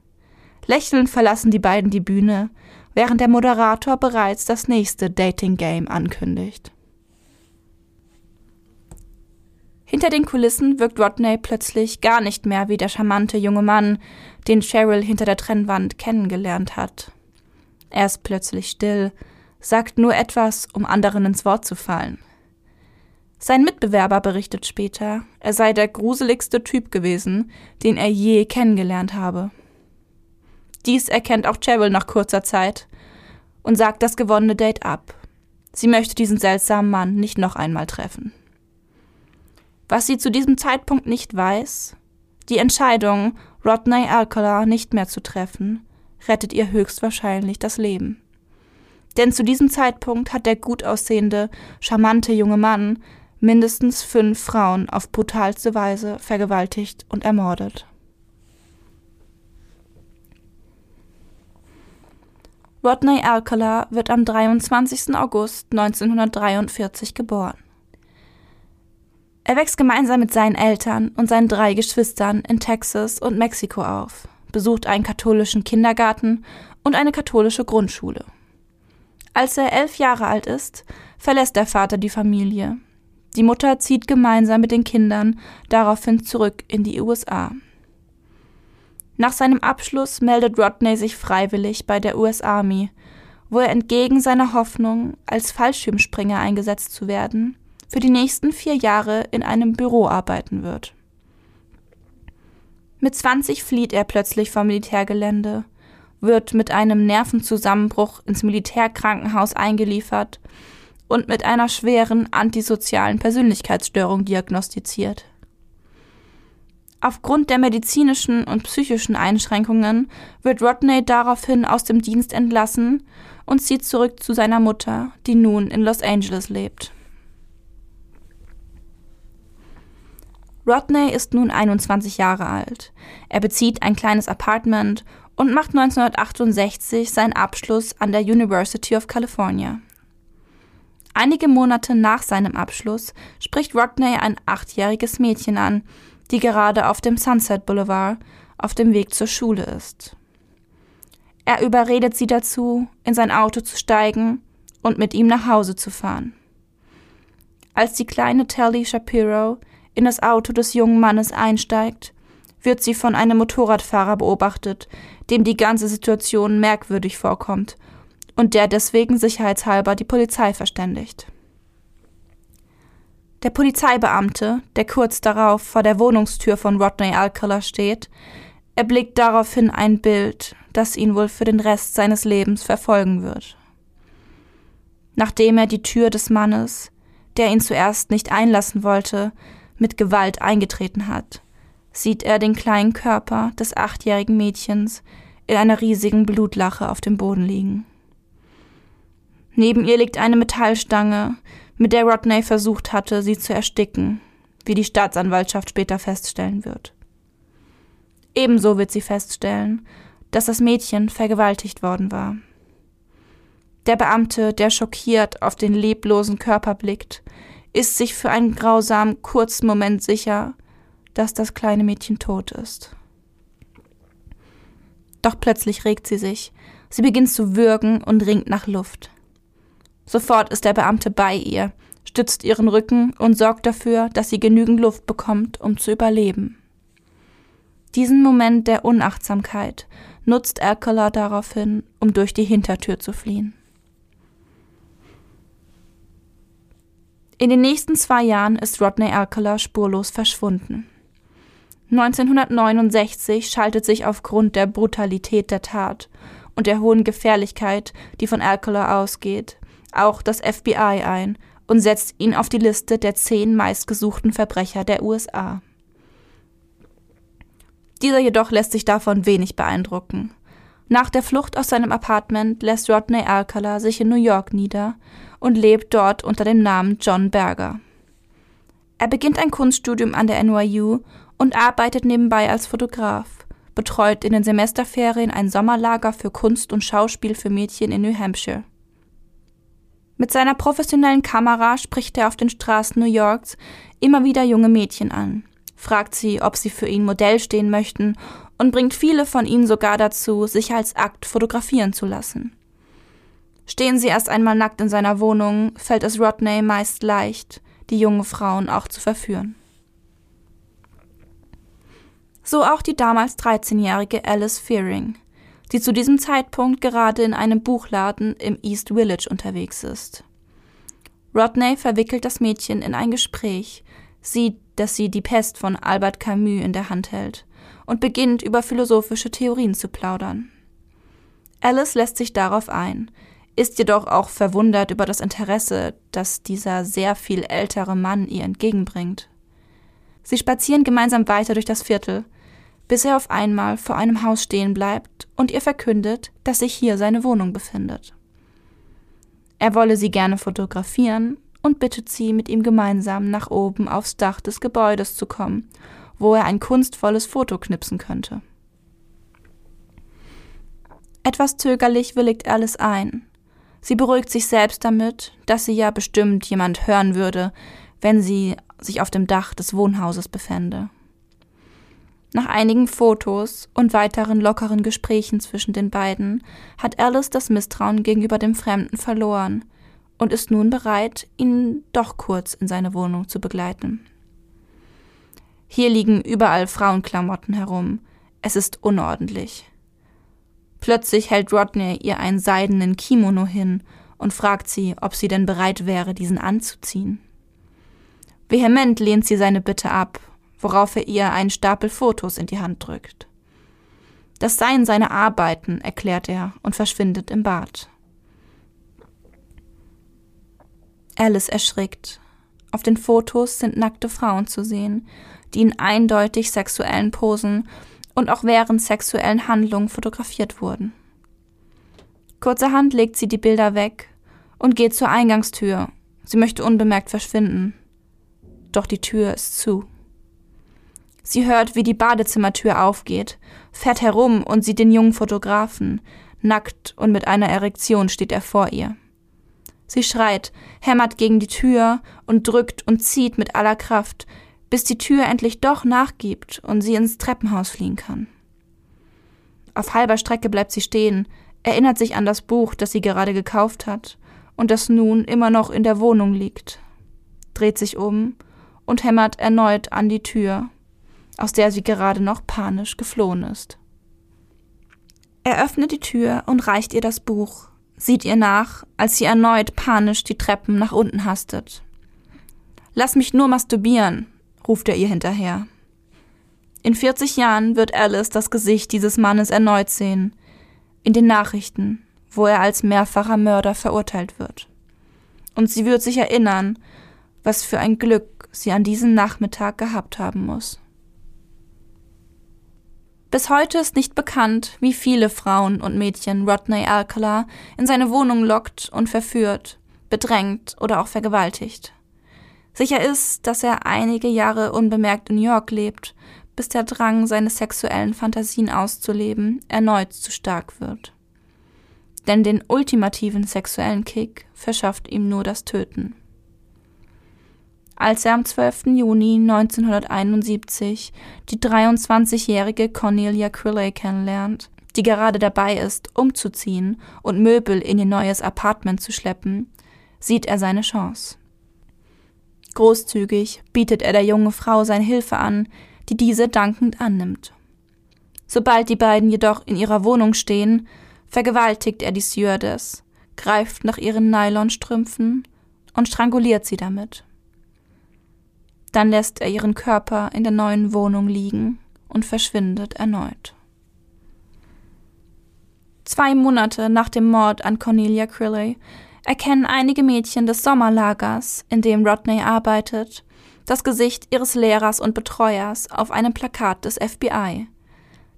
Lächelnd verlassen die beiden die Bühne, während der Moderator bereits das nächste Dating Game ankündigt. Hinter den Kulissen wirkt Rodney plötzlich gar nicht mehr wie der charmante junge Mann, den Cheryl hinter der Trennwand kennengelernt hat. Er ist plötzlich still, sagt nur etwas, um anderen ins Wort zu fallen. Sein Mitbewerber berichtet später, er sei der gruseligste Typ gewesen, den er je kennengelernt habe. Dies erkennt auch Cheryl nach kurzer Zeit und sagt das gewonnene Date ab. Sie möchte diesen seltsamen Mann nicht noch einmal treffen. Was sie zu diesem Zeitpunkt nicht weiß, die Entscheidung, Rodney Alcala nicht mehr zu treffen, rettet ihr höchstwahrscheinlich das Leben. Denn zu diesem Zeitpunkt hat der gut aussehende, charmante junge Mann mindestens fünf Frauen auf brutalste Weise vergewaltigt und ermordet. Rodney Alcala wird am 23. August 1943 geboren. Er wächst gemeinsam mit seinen Eltern und seinen drei Geschwistern in Texas und Mexiko auf, besucht einen katholischen Kindergarten und eine katholische Grundschule. Als er elf Jahre alt ist, verlässt der Vater die Familie. Die Mutter zieht gemeinsam mit den Kindern daraufhin zurück in die USA. Nach seinem Abschluss meldet Rodney sich freiwillig bei der US Army, wo er entgegen seiner Hoffnung, als Fallschirmspringer eingesetzt zu werden, für die nächsten vier Jahre in einem Büro arbeiten wird. Mit 20 flieht er plötzlich vom Militärgelände, wird mit einem Nervenzusammenbruch ins Militärkrankenhaus eingeliefert und mit einer schweren antisozialen Persönlichkeitsstörung diagnostiziert. Aufgrund der medizinischen und psychischen Einschränkungen wird Rodney daraufhin aus dem Dienst entlassen und zieht zurück zu seiner Mutter, die nun in Los Angeles lebt. Rodney ist nun 21 Jahre alt. Er bezieht ein kleines Apartment und macht 1968 seinen Abschluss an der University of California. Einige Monate nach seinem Abschluss spricht Rodney ein achtjähriges Mädchen an, die gerade auf dem Sunset Boulevard auf dem Weg zur Schule ist. Er überredet sie dazu, in sein Auto zu steigen und mit ihm nach Hause zu fahren. Als die kleine Telly Shapiro in das Auto des jungen Mannes einsteigt, wird sie von einem Motorradfahrer beobachtet, dem die ganze Situation merkwürdig vorkommt und der deswegen sicherheitshalber die Polizei verständigt. Der Polizeibeamte, der kurz darauf vor der Wohnungstür von Rodney Alcala steht, erblickt daraufhin ein Bild, das ihn wohl für den Rest seines Lebens verfolgen wird. Nachdem er die Tür des Mannes, der ihn zuerst nicht einlassen wollte, mit Gewalt eingetreten hat, sieht er den kleinen Körper des achtjährigen Mädchens in einer riesigen Blutlache auf dem Boden liegen. Neben ihr liegt eine Metallstange, mit der Rodney versucht hatte, sie zu ersticken, wie die Staatsanwaltschaft später feststellen wird. Ebenso wird sie feststellen, dass das Mädchen vergewaltigt worden war. Der Beamte, der schockiert auf den leblosen Körper blickt, ist sich für einen grausamen kurzen Moment sicher, dass das kleine Mädchen tot ist. Doch plötzlich regt sie sich, sie beginnt zu würgen und ringt nach Luft. Sofort ist der Beamte bei ihr, stützt ihren Rücken und sorgt dafür, dass sie genügend Luft bekommt, um zu überleben. Diesen Moment der Unachtsamkeit nutzt Alcala daraufhin, um durch die Hintertür zu fliehen. In den nächsten zwei Jahren ist Rodney Alcala spurlos verschwunden. 1969 schaltet sich aufgrund der Brutalität der Tat und der hohen Gefährlichkeit, die von Alcala ausgeht, auch das FBI ein und setzt ihn auf die Liste der zehn meistgesuchten Verbrecher der USA. Dieser jedoch lässt sich davon wenig beeindrucken. Nach der Flucht aus seinem Apartment lässt Rodney Alcala sich in New York nieder und lebt dort unter dem Namen John Berger. Er beginnt ein Kunststudium an der NYU und arbeitet nebenbei als Fotograf, betreut in den Semesterferien ein Sommerlager für Kunst und Schauspiel für Mädchen in New Hampshire. Mit seiner professionellen Kamera spricht er auf den Straßen New Yorks immer wieder junge Mädchen an, fragt sie, ob sie für ihn Modell stehen möchten und bringt viele von ihnen sogar dazu, sich als Akt fotografieren zu lassen. Stehen sie erst einmal nackt in seiner Wohnung, fällt es Rodney meist leicht, die jungen Frauen auch zu verführen. So auch die damals 13-jährige Alice Fearing, die zu diesem Zeitpunkt gerade in einem Buchladen im East Village unterwegs ist. Rodney verwickelt das Mädchen in ein Gespräch, sieht, dass sie die Pest von Albert Camus in der Hand hält und beginnt über philosophische Theorien zu plaudern. Alice lässt sich darauf ein, ist jedoch auch verwundert über das Interesse, das dieser sehr viel ältere Mann ihr entgegenbringt. Sie spazieren gemeinsam weiter durch das Viertel, bis er auf einmal vor einem Haus stehen bleibt und ihr verkündet, dass sich hier seine Wohnung befindet. Er wolle sie gerne fotografieren und bittet sie, mit ihm gemeinsam nach oben aufs Dach des Gebäudes zu kommen, wo er ein kunstvolles Foto knipsen könnte. Etwas zögerlich willigt Alice ein. Sie beruhigt sich selbst damit, dass sie ja bestimmt jemand hören würde, wenn sie sich auf dem Dach des Wohnhauses befände. Nach einigen Fotos und weiteren lockeren Gesprächen zwischen den beiden hat Alice das Misstrauen gegenüber dem Fremden verloren und ist nun bereit, ihn doch kurz in seine Wohnung zu begleiten. Hier liegen überall Frauenklamotten herum. Es ist unordentlich. Plötzlich hält Rodney ihr einen seidenen Kimono hin und fragt sie, ob sie denn bereit wäre, diesen anzuziehen. Vehement lehnt sie seine Bitte ab worauf er ihr einen Stapel Fotos in die Hand drückt. Das seien seine Arbeiten, erklärt er und verschwindet im Bad. Alice erschrickt. Auf den Fotos sind nackte Frauen zu sehen, die in eindeutig sexuellen Posen und auch während sexuellen Handlungen fotografiert wurden. Kurzerhand legt sie die Bilder weg und geht zur Eingangstür. Sie möchte unbemerkt verschwinden. Doch die Tür ist zu. Sie hört, wie die Badezimmertür aufgeht, fährt herum und sieht den jungen Fotografen. Nackt und mit einer Erektion steht er vor ihr. Sie schreit, hämmert gegen die Tür und drückt und zieht mit aller Kraft, bis die Tür endlich doch nachgibt und sie ins Treppenhaus fliehen kann. Auf halber Strecke bleibt sie stehen, erinnert sich an das Buch, das sie gerade gekauft hat und das nun immer noch in der Wohnung liegt, dreht sich um und hämmert erneut an die Tür aus der sie gerade noch panisch geflohen ist. Er öffnet die Tür und reicht ihr das Buch, sieht ihr nach, als sie erneut panisch die Treppen nach unten hastet. Lass mich nur masturbieren, ruft er ihr hinterher. In 40 Jahren wird Alice das Gesicht dieses Mannes erneut sehen, in den Nachrichten, wo er als mehrfacher Mörder verurteilt wird. Und sie wird sich erinnern, was für ein Glück sie an diesem Nachmittag gehabt haben muss. Bis heute ist nicht bekannt, wie viele Frauen und Mädchen Rodney Alcala in seine Wohnung lockt und verführt, bedrängt oder auch vergewaltigt. Sicher ist, dass er einige Jahre unbemerkt in New York lebt, bis der Drang, seine sexuellen Fantasien auszuleben, erneut zu stark wird. Denn den ultimativen sexuellen Kick verschafft ihm nur das Töten als er am 12. Juni 1971 die 23-jährige Cornelia Crilley kennenlernt, die gerade dabei ist, umzuziehen und Möbel in ihr neues Apartment zu schleppen, sieht er seine Chance. Großzügig bietet er der jungen Frau seine Hilfe an, die diese dankend annimmt. Sobald die beiden jedoch in ihrer Wohnung stehen, vergewaltigt er die Stewardess, greift nach ihren Nylonstrümpfen und stranguliert sie damit. Dann lässt er ihren Körper in der neuen Wohnung liegen und verschwindet erneut. Zwei Monate nach dem Mord an Cornelia Crilly erkennen einige Mädchen des Sommerlagers, in dem Rodney arbeitet, das Gesicht ihres Lehrers und Betreuers auf einem Plakat des FBI,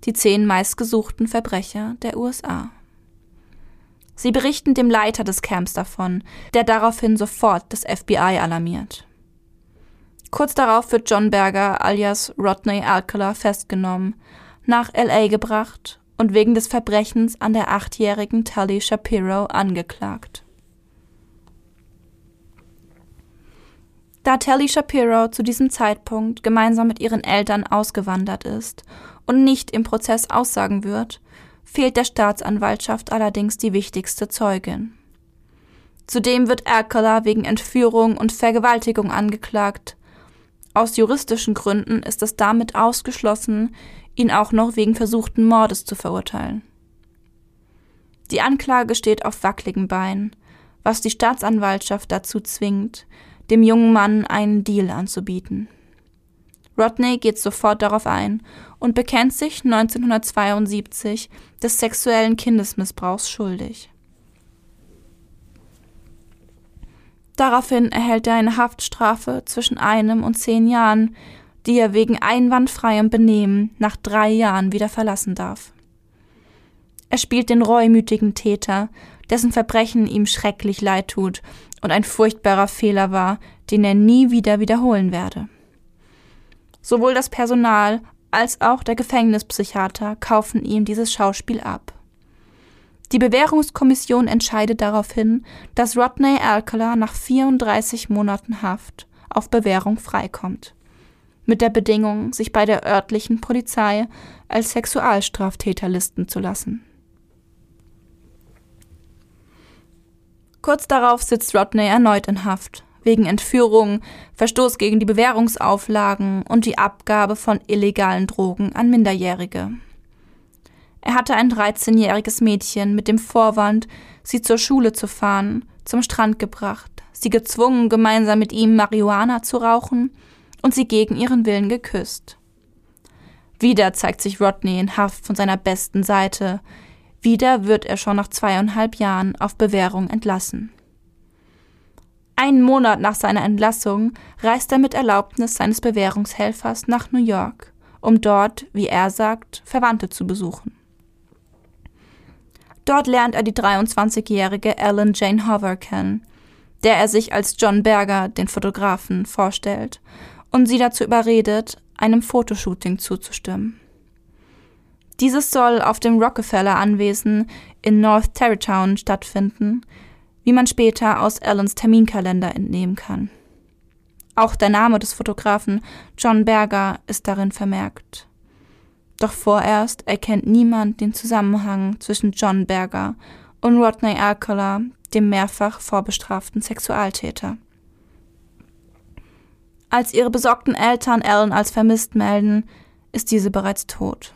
die zehn meistgesuchten Verbrecher der USA. Sie berichten dem Leiter des Camps davon, der daraufhin sofort das FBI alarmiert. Kurz darauf wird John Berger alias Rodney Alcala festgenommen, nach LA gebracht und wegen des Verbrechens an der achtjährigen Tully Shapiro angeklagt. Da Tally Shapiro zu diesem Zeitpunkt gemeinsam mit ihren Eltern ausgewandert ist und nicht im Prozess aussagen wird, fehlt der Staatsanwaltschaft allerdings die wichtigste Zeugin. Zudem wird Erkala wegen Entführung und Vergewaltigung angeklagt. Aus juristischen Gründen ist es damit ausgeschlossen, ihn auch noch wegen versuchten Mordes zu verurteilen. Die Anklage steht auf wackeligen Beinen, was die Staatsanwaltschaft dazu zwingt, dem jungen Mann einen Deal anzubieten. Rodney geht sofort darauf ein und bekennt sich 1972 des sexuellen Kindesmissbrauchs schuldig. Daraufhin erhält er eine Haftstrafe zwischen einem und zehn Jahren, die er wegen einwandfreiem Benehmen nach drei Jahren wieder verlassen darf. Er spielt den reumütigen Täter, dessen Verbrechen ihm schrecklich leid tut und ein furchtbarer Fehler war, den er nie wieder wiederholen werde. Sowohl das Personal als auch der Gefängnispsychiater kaufen ihm dieses Schauspiel ab. Die Bewährungskommission entscheidet daraufhin, dass Rodney Alcala nach 34 Monaten Haft auf Bewährung freikommt. Mit der Bedingung, sich bei der örtlichen Polizei als Sexualstraftäter listen zu lassen. Kurz darauf sitzt Rodney erneut in Haft, wegen Entführung, Verstoß gegen die Bewährungsauflagen und die Abgabe von illegalen Drogen an Minderjährige. Er hatte ein 13-jähriges Mädchen mit dem Vorwand, sie zur Schule zu fahren, zum Strand gebracht, sie gezwungen, gemeinsam mit ihm Marihuana zu rauchen und sie gegen ihren Willen geküsst. Wieder zeigt sich Rodney in Haft von seiner besten Seite, wieder wird er schon nach zweieinhalb Jahren auf Bewährung entlassen. Einen Monat nach seiner Entlassung reist er mit Erlaubnis seines Bewährungshelfers nach New York, um dort, wie er sagt, Verwandte zu besuchen. Dort lernt er die 23-jährige Ellen Jane Hover kennen, der er sich als John Berger, den Fotografen, vorstellt und sie dazu überredet, einem Fotoshooting zuzustimmen. Dieses soll auf dem Rockefeller-Anwesen in North Tarrytown stattfinden, wie man später aus Allens Terminkalender entnehmen kann. Auch der Name des Fotografen John Berger ist darin vermerkt. Doch vorerst erkennt niemand den Zusammenhang zwischen John Berger und Rodney Alcala, dem mehrfach vorbestraften Sexualtäter. Als ihre besorgten Eltern Ellen als vermisst melden, ist diese bereits tot.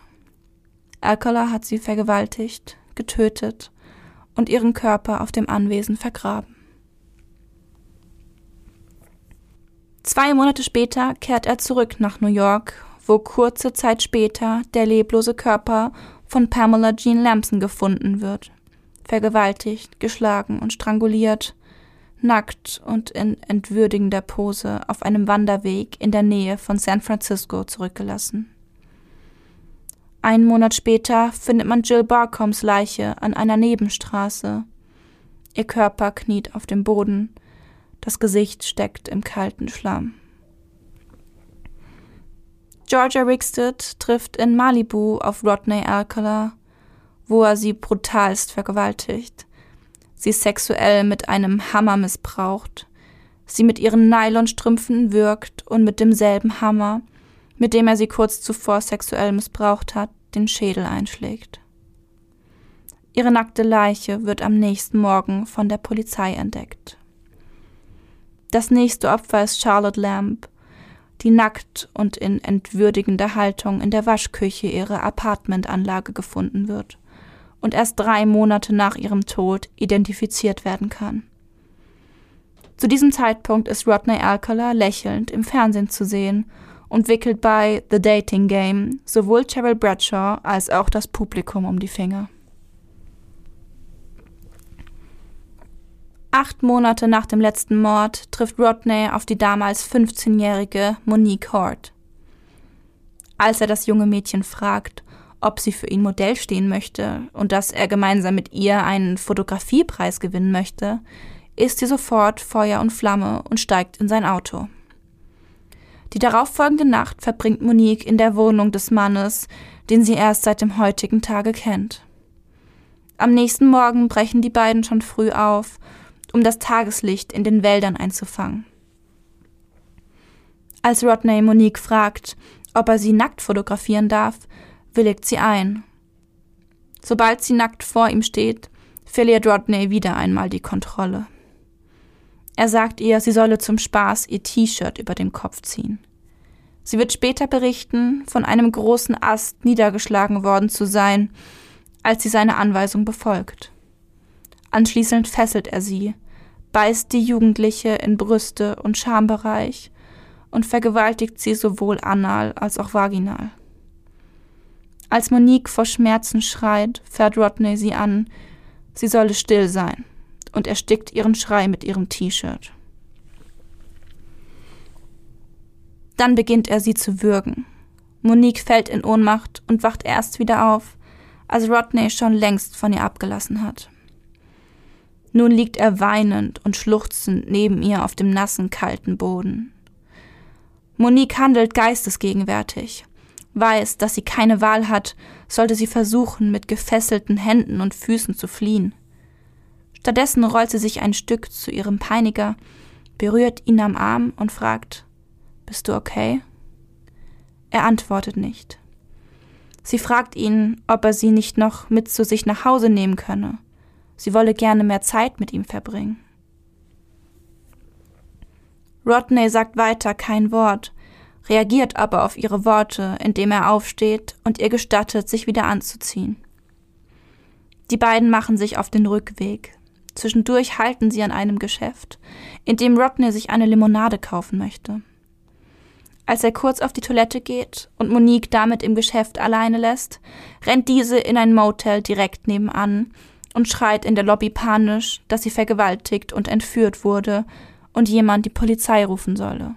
Alcala hat sie vergewaltigt, getötet und ihren Körper auf dem Anwesen vergraben. Zwei Monate später kehrt er zurück nach New York, wo kurze Zeit später der leblose Körper von Pamela Jean Lamson gefunden wird. Vergewaltigt, geschlagen und stranguliert, nackt und in entwürdigender Pose auf einem Wanderweg in der Nähe von San Francisco zurückgelassen. Einen Monat später findet man Jill Barcombs Leiche an einer Nebenstraße. Ihr Körper kniet auf dem Boden, das Gesicht steckt im kalten Schlamm. Georgia Rickstead trifft in Malibu auf Rodney Alcala, wo er sie brutalst vergewaltigt, sie sexuell mit einem Hammer missbraucht, sie mit ihren Nylonstrümpfen wirkt und mit demselben Hammer, mit dem er sie kurz zuvor sexuell missbraucht hat, den Schädel einschlägt. Ihre nackte Leiche wird am nächsten Morgen von der Polizei entdeckt. Das nächste Opfer ist Charlotte Lamb, die nackt und in entwürdigender Haltung in der Waschküche ihrer Apartmentanlage gefunden wird und erst drei Monate nach ihrem Tod identifiziert werden kann. Zu diesem Zeitpunkt ist Rodney Alcala lächelnd im Fernsehen zu sehen und wickelt bei The Dating Game sowohl Cheryl Bradshaw als auch das Publikum um die Finger. Acht Monate nach dem letzten Mord trifft Rodney auf die damals 15-jährige Monique Hort. Als er das junge Mädchen fragt, ob sie für ihn Modell stehen möchte und dass er gemeinsam mit ihr einen Fotografiepreis gewinnen möchte, ist sie sofort Feuer und Flamme und steigt in sein Auto. Die darauffolgende Nacht verbringt Monique in der Wohnung des Mannes, den sie erst seit dem heutigen Tage kennt. Am nächsten Morgen brechen die beiden schon früh auf, um das Tageslicht in den Wäldern einzufangen. Als Rodney Monique fragt, ob er sie nackt fotografieren darf, willigt sie ein. Sobald sie nackt vor ihm steht, verliert Rodney wieder einmal die Kontrolle. Er sagt ihr, sie solle zum Spaß ihr T-Shirt über den Kopf ziehen. Sie wird später berichten, von einem großen Ast niedergeschlagen worden zu sein, als sie seine Anweisung befolgt. Anschließend fesselt er sie, beißt die Jugendliche in Brüste und Schambereich und vergewaltigt sie sowohl anal als auch vaginal. Als Monique vor Schmerzen schreit, fährt Rodney sie an, sie solle still sein und erstickt ihren Schrei mit ihrem T-Shirt. Dann beginnt er sie zu würgen. Monique fällt in Ohnmacht und wacht erst wieder auf, als Rodney schon längst von ihr abgelassen hat. Nun liegt er weinend und schluchzend neben ihr auf dem nassen, kalten Boden. Monique handelt geistesgegenwärtig, weiß, dass sie keine Wahl hat, sollte sie versuchen, mit gefesselten Händen und Füßen zu fliehen. Stattdessen rollt sie sich ein Stück zu ihrem Peiniger, berührt ihn am Arm und fragt, Bist du okay? Er antwortet nicht. Sie fragt ihn, ob er sie nicht noch mit zu sich nach Hause nehmen könne. Sie wolle gerne mehr Zeit mit ihm verbringen. Rodney sagt weiter kein Wort, reagiert aber auf ihre Worte, indem er aufsteht und ihr gestattet, sich wieder anzuziehen. Die beiden machen sich auf den Rückweg. Zwischendurch halten sie an einem Geschäft, in dem Rodney sich eine Limonade kaufen möchte. Als er kurz auf die Toilette geht und Monique damit im Geschäft alleine lässt, rennt diese in ein Motel direkt nebenan und schreit in der Lobby panisch, dass sie vergewaltigt und entführt wurde und jemand die Polizei rufen solle.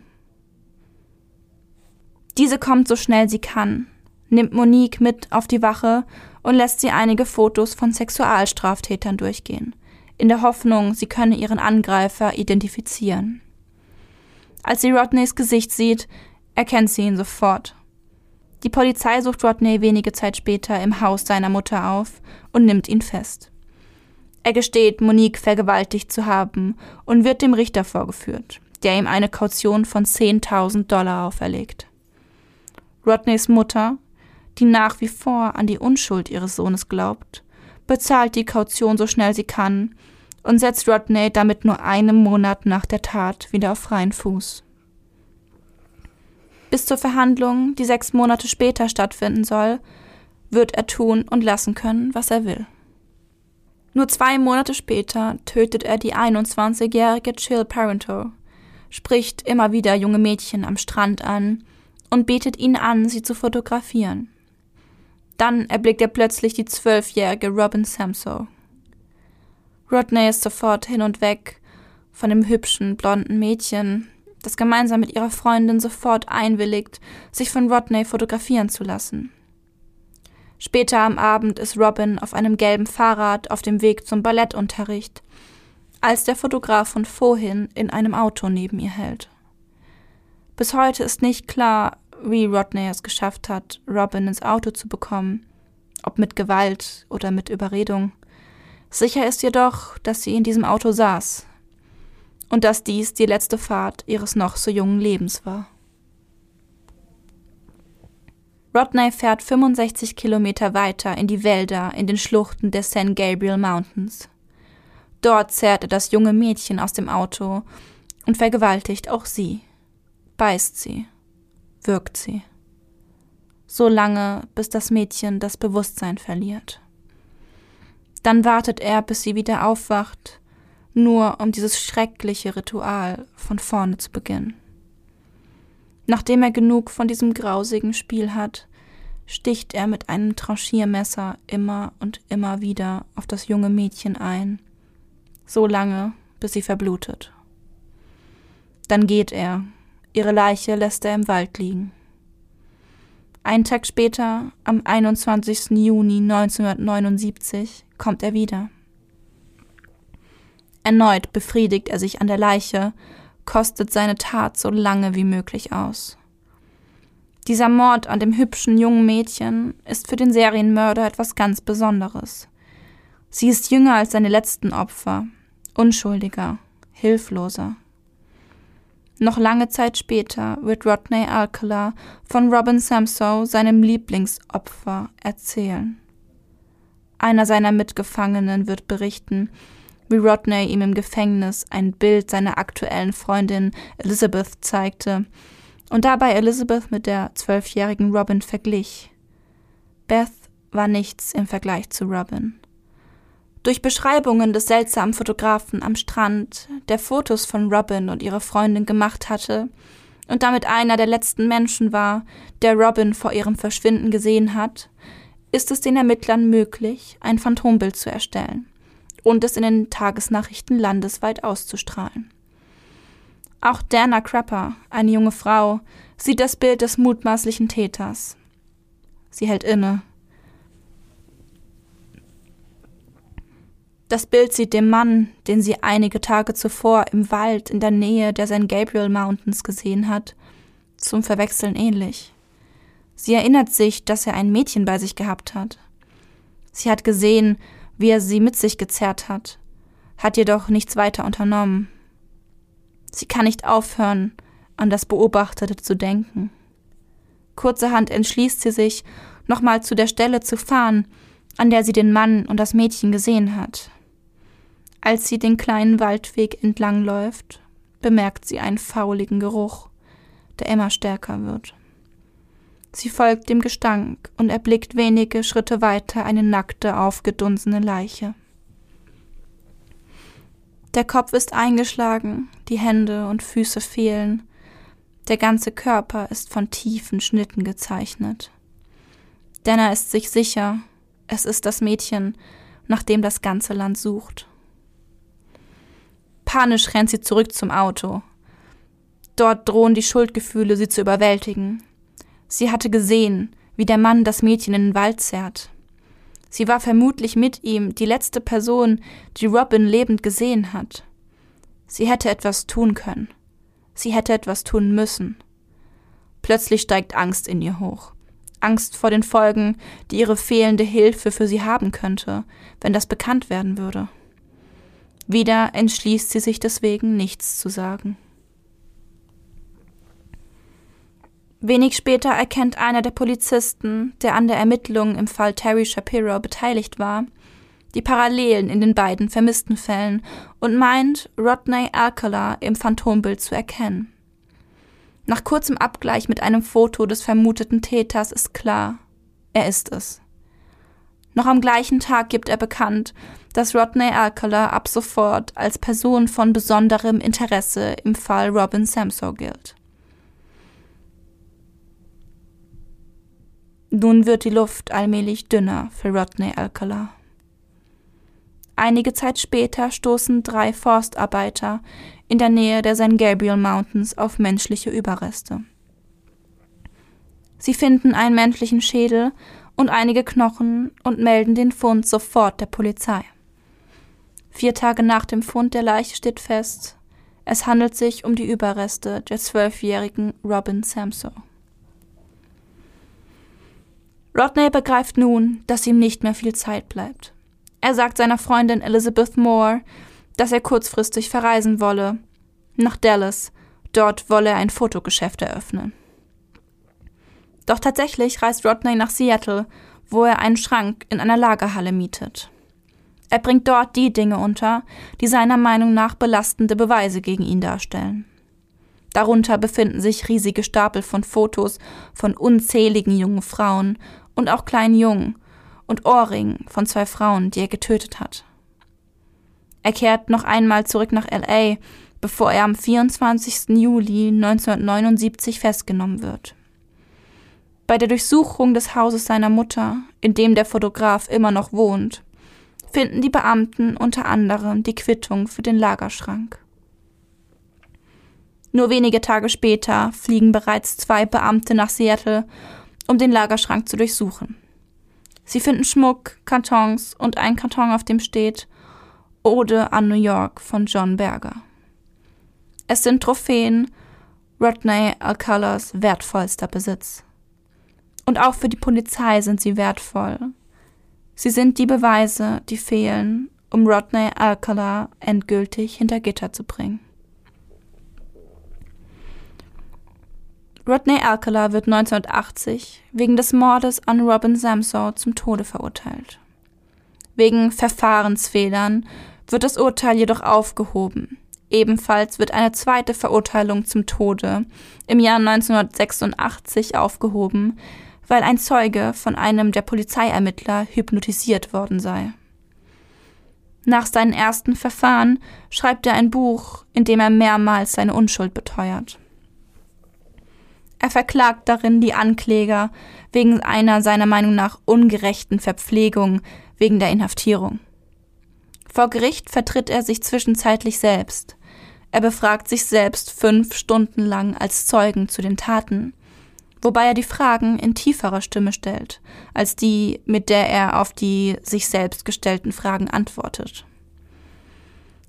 Diese kommt so schnell sie kann, nimmt Monique mit auf die Wache und lässt sie einige Fotos von Sexualstraftätern durchgehen in der Hoffnung, sie könne ihren Angreifer identifizieren. Als sie Rodneys Gesicht sieht, erkennt sie ihn sofort. Die Polizei sucht Rodney wenige Zeit später im Haus seiner Mutter auf und nimmt ihn fest. Er gesteht, Monique vergewaltigt zu haben und wird dem Richter vorgeführt, der ihm eine Kaution von 10.000 Dollar auferlegt. Rodneys Mutter, die nach wie vor an die Unschuld ihres Sohnes glaubt, bezahlt die Kaution so schnell sie kann und setzt Rodney damit nur einen Monat nach der Tat wieder auf freien Fuß. Bis zur Verhandlung, die sechs Monate später stattfinden soll, wird er tun und lassen können, was er will. Nur zwei Monate später tötet er die 21-jährige Chill Parento, spricht immer wieder junge Mädchen am Strand an und betet ihnen an, sie zu fotografieren. Dann erblickt er plötzlich die zwölfjährige Robin Samso. Rodney ist sofort hin und weg von dem hübschen, blonden Mädchen, das gemeinsam mit ihrer Freundin sofort einwilligt, sich von Rodney fotografieren zu lassen. Später am Abend ist Robin auf einem gelben Fahrrad auf dem Weg zum Ballettunterricht, als der Fotograf von vorhin in einem Auto neben ihr hält. Bis heute ist nicht klar, wie Rodney es geschafft hat, Robin ins Auto zu bekommen, ob mit Gewalt oder mit Überredung. Sicher ist jedoch, dass sie in diesem Auto saß und dass dies die letzte Fahrt ihres noch so jungen Lebens war. Rodney fährt 65 Kilometer weiter in die Wälder in den Schluchten der San Gabriel Mountains. Dort zerrt er das junge Mädchen aus dem Auto und vergewaltigt auch sie, beißt sie wirkt sie. So lange, bis das Mädchen das Bewusstsein verliert. Dann wartet er, bis sie wieder aufwacht, nur um dieses schreckliche Ritual von vorne zu beginnen. Nachdem er genug von diesem grausigen Spiel hat, sticht er mit einem Tranchiermesser immer und immer wieder auf das junge Mädchen ein, so lange, bis sie verblutet. Dann geht er, ihre Leiche lässt er im Wald liegen. Einen Tag später, am 21. Juni 1979, kommt er wieder. Erneut befriedigt er sich an der Leiche, kostet seine Tat so lange wie möglich aus. Dieser Mord an dem hübschen jungen Mädchen ist für den Serienmörder etwas ganz Besonderes. Sie ist jünger als seine letzten Opfer, unschuldiger, hilfloser. Noch lange Zeit später wird Rodney Alcala von Robin Samsoe, seinem Lieblingsopfer, erzählen. Einer seiner Mitgefangenen wird berichten, wie Rodney ihm im Gefängnis ein Bild seiner aktuellen Freundin Elizabeth zeigte und dabei Elizabeth mit der zwölfjährigen Robin verglich. Beth war nichts im Vergleich zu Robin. Durch Beschreibungen des seltsamen Fotografen am Strand, der Fotos von Robin und ihrer Freundin gemacht hatte und damit einer der letzten Menschen war, der Robin vor ihrem Verschwinden gesehen hat, ist es den Ermittlern möglich, ein Phantombild zu erstellen und es in den Tagesnachrichten landesweit auszustrahlen. Auch Dana Crapper, eine junge Frau, sieht das Bild des mutmaßlichen Täters. Sie hält inne Das Bild sieht dem Mann, den sie einige Tage zuvor im Wald in der Nähe der St. Gabriel Mountains gesehen hat, zum Verwechseln ähnlich. Sie erinnert sich, dass er ein Mädchen bei sich gehabt hat. Sie hat gesehen, wie er sie mit sich gezerrt hat, hat jedoch nichts weiter unternommen. Sie kann nicht aufhören, an das Beobachtete zu denken. Kurzerhand entschließt sie sich, nochmal zu der Stelle zu fahren, an der sie den Mann und das Mädchen gesehen hat. Als sie den kleinen Waldweg entlangläuft, bemerkt sie einen fauligen Geruch, der immer stärker wird. Sie folgt dem Gestank und erblickt wenige Schritte weiter eine nackte, aufgedunsene Leiche. Der Kopf ist eingeschlagen, die Hände und Füße fehlen, der ganze Körper ist von tiefen Schnitten gezeichnet. Denner ist sich sicher, es ist das Mädchen, nach dem das ganze Land sucht. Panisch rennt sie zurück zum Auto. Dort drohen die Schuldgefühle, sie zu überwältigen. Sie hatte gesehen, wie der Mann das Mädchen in den Wald zerrt. Sie war vermutlich mit ihm die letzte Person, die Robin lebend gesehen hat. Sie hätte etwas tun können. Sie hätte etwas tun müssen. Plötzlich steigt Angst in ihr hoch. Angst vor den Folgen, die ihre fehlende Hilfe für sie haben könnte, wenn das bekannt werden würde. Wieder entschließt sie sich deswegen, nichts zu sagen. Wenig später erkennt einer der Polizisten, der an der Ermittlung im Fall Terry Shapiro beteiligt war, die Parallelen in den beiden vermissten Fällen und meint, Rodney Alcala im Phantombild zu erkennen. Nach kurzem Abgleich mit einem Foto des vermuteten Täters ist klar, er ist es. Noch am gleichen Tag gibt er bekannt, dass Rodney Alcala ab sofort als Person von besonderem Interesse im Fall Robin Samso gilt. Nun wird die Luft allmählich dünner für Rodney Alcala. Einige Zeit später stoßen drei Forstarbeiter in der Nähe der St. Gabriel Mountains auf menschliche Überreste. Sie finden einen menschlichen Schädel und einige Knochen und melden den Fund sofort der Polizei. Vier Tage nach dem Fund der Leiche steht fest, es handelt sich um die Überreste der zwölfjährigen Robin Samso. Rodney begreift nun, dass ihm nicht mehr viel Zeit bleibt. Er sagt seiner Freundin Elizabeth Moore, dass er kurzfristig verreisen wolle. Nach Dallas. Dort wolle er ein Fotogeschäft eröffnen. Doch tatsächlich reist Rodney nach Seattle, wo er einen Schrank in einer Lagerhalle mietet. Er bringt dort die Dinge unter, die seiner Meinung nach belastende Beweise gegen ihn darstellen. Darunter befinden sich riesige Stapel von Fotos von unzähligen jungen Frauen und auch kleinen Jungen und Ohrringen von zwei Frauen, die er getötet hat. Er kehrt noch einmal zurück nach LA, bevor er am 24. Juli 1979 festgenommen wird. Bei der Durchsuchung des Hauses seiner Mutter, in dem der Fotograf immer noch wohnt, finden die Beamten unter anderem die Quittung für den Lagerschrank. Nur wenige Tage später fliegen bereits zwei Beamte nach Seattle, um den Lagerschrank zu durchsuchen. Sie finden Schmuck, Kartons und ein Karton, auf dem steht Ode an New York von John Berger. Es sind Trophäen, Rodney Alcalas wertvollster Besitz. Und auch für die Polizei sind sie wertvoll. Sie sind die Beweise, die fehlen, um Rodney Alcala endgültig hinter Gitter zu bringen. Rodney Alcala wird 1980 wegen des Mordes an Robin Samsow zum Tode verurteilt. Wegen Verfahrensfehlern wird das Urteil jedoch aufgehoben. Ebenfalls wird eine zweite Verurteilung zum Tode im Jahr 1986 aufgehoben, weil ein Zeuge von einem der Polizeiermittler hypnotisiert worden sei. Nach seinen ersten Verfahren schreibt er ein Buch, in dem er mehrmals seine Unschuld beteuert. Er verklagt darin die Ankläger wegen einer seiner Meinung nach ungerechten Verpflegung wegen der Inhaftierung. Vor Gericht vertritt er sich zwischenzeitlich selbst. Er befragt sich selbst fünf Stunden lang als Zeugen zu den Taten, wobei er die Fragen in tieferer Stimme stellt, als die, mit der er auf die sich selbst gestellten Fragen antwortet.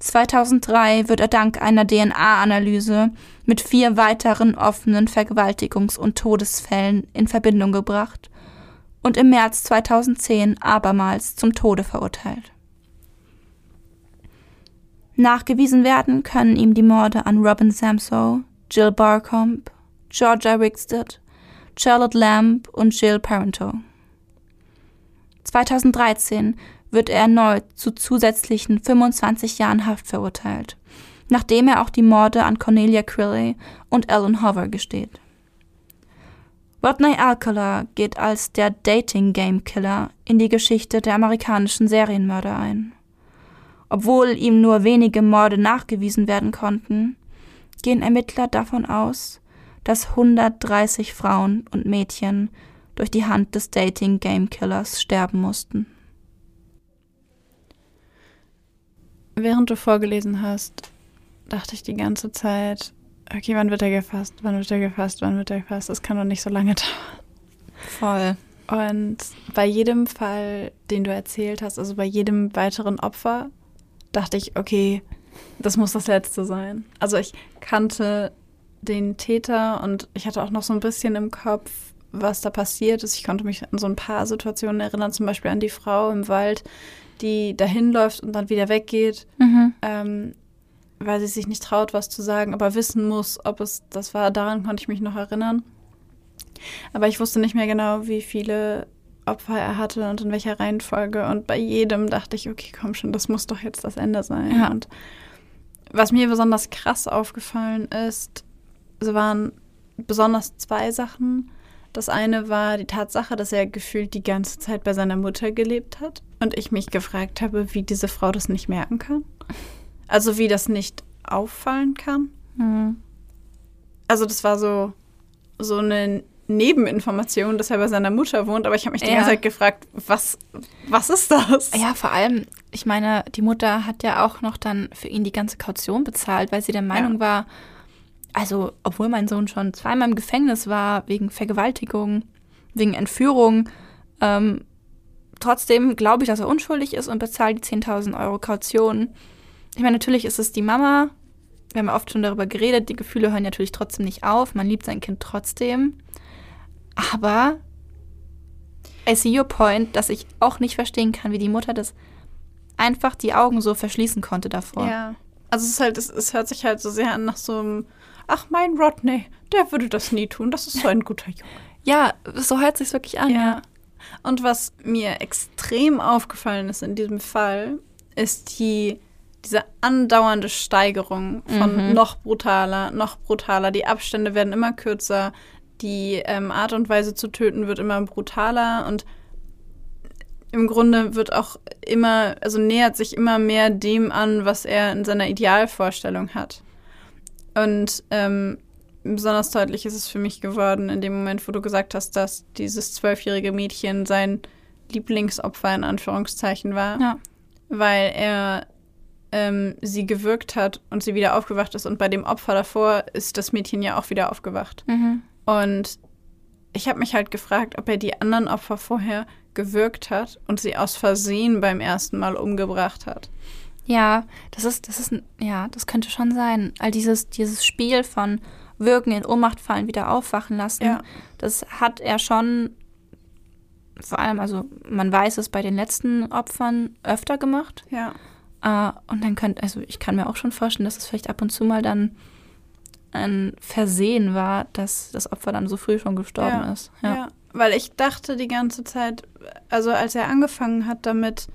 2003 wird er dank einer DNA-Analyse mit vier weiteren offenen Vergewaltigungs- und Todesfällen in Verbindung gebracht und im März 2010 abermals zum Tode verurteilt. Nachgewiesen werden können ihm die Morde an Robin Samsow, Jill Barcombe, Georgia Rickstead, Charlotte Lamb und Jill Parento. 2013 wird er erneut zu zusätzlichen 25 Jahren Haft verurteilt, nachdem er auch die Morde an Cornelia Crilly und Ellen Hover gesteht. Rodney Alcala geht als der Dating Game Killer in die Geschichte der amerikanischen Serienmörder ein. Obwohl ihm nur wenige Morde nachgewiesen werden konnten, gehen Ermittler davon aus, dass 130 Frauen und Mädchen durch die Hand des Dating Game Killers sterben mussten. Während du vorgelesen hast, dachte ich die ganze Zeit, okay, wann wird er gefasst? Wann wird er gefasst? Wann wird er gefasst? Das kann doch nicht so lange (laughs) dauern. Voll. Und bei jedem Fall, den du erzählt hast, also bei jedem weiteren Opfer, dachte ich, okay, das muss das letzte sein. Also ich kannte den Täter und ich hatte auch noch so ein bisschen im Kopf, was da passiert ist. Ich konnte mich an so ein paar Situationen erinnern, zum Beispiel an die Frau im Wald, die dahin läuft und dann wieder weggeht, mhm. ähm, weil sie sich nicht traut, was zu sagen, aber wissen muss, ob es das war. Daran konnte ich mich noch erinnern. Aber ich wusste nicht mehr genau, wie viele Opfer er hatte und in welcher Reihenfolge. Und bei jedem dachte ich, okay, komm schon, das muss doch jetzt das Ende sein. Ja. Und was mir besonders krass aufgefallen ist, es waren besonders zwei Sachen. Das eine war die Tatsache, dass er gefühlt die ganze Zeit bei seiner Mutter gelebt hat und ich mich gefragt habe, wie diese Frau das nicht merken kann. Also wie das nicht auffallen kann. Mhm. Also das war so, so eine Nebeninformation, dass er bei seiner Mutter wohnt, aber ich habe mich die ja. ganze Zeit gefragt, was, was ist das? Ja, vor allem, ich meine, die Mutter hat ja auch noch dann für ihn die ganze Kaution bezahlt, weil sie der Meinung ja. war, also obwohl mein Sohn schon zweimal im Gefängnis war, wegen Vergewaltigung, wegen Entführung, ähm, trotzdem glaube ich, dass er unschuldig ist und bezahlt die 10.000 Euro Kaution. Ich meine, natürlich ist es die Mama. Wir haben ja oft schon darüber geredet, die Gefühle hören natürlich trotzdem nicht auf. Man liebt sein Kind trotzdem. Aber I see your point, dass ich auch nicht verstehen kann, wie die Mutter das einfach die Augen so verschließen konnte davor. Ja. Also es ist halt, es, es hört sich halt so sehr an nach so einem ach, mein Rodney, der würde das nie tun. Das ist so ein guter Junge. Ja, so hört sich wirklich an. Ja. Und was mir extrem aufgefallen ist in diesem Fall, ist die diese andauernde Steigerung von mhm. noch brutaler, noch brutaler. Die Abstände werden immer kürzer, die ähm, Art und Weise zu töten wird immer brutaler und im Grunde wird auch immer, also nähert sich immer mehr dem an, was er in seiner Idealvorstellung hat. Und ähm, besonders deutlich ist es für mich geworden in dem Moment, wo du gesagt hast, dass dieses zwölfjährige Mädchen sein Lieblingsopfer in Anführungszeichen war, Ja. weil er ähm, sie gewürgt hat und sie wieder aufgewacht ist. Und bei dem Opfer davor ist das Mädchen ja auch wieder aufgewacht. Mhm. Und ich habe mich halt gefragt, ob er die anderen Opfer vorher gewürgt hat und sie aus Versehen beim ersten Mal umgebracht hat. Ja, das ist, das ist, ja, das könnte schon sein. All dieses, dieses Spiel von Wirken, in Ohnmacht fallen, wieder aufwachen lassen, Ja. das hat er schon, vor allem, also man weiß es bei den letzten Opfern öfter gemacht. Ja. Äh, und dann könnte, also ich kann mir auch schon vorstellen, dass es vielleicht ab und zu mal dann ein Versehen war, dass das Opfer dann so früh schon gestorben Ja, ist. Ja. weil ich dachte die ganze Zeit, also als er angefangen hat damit,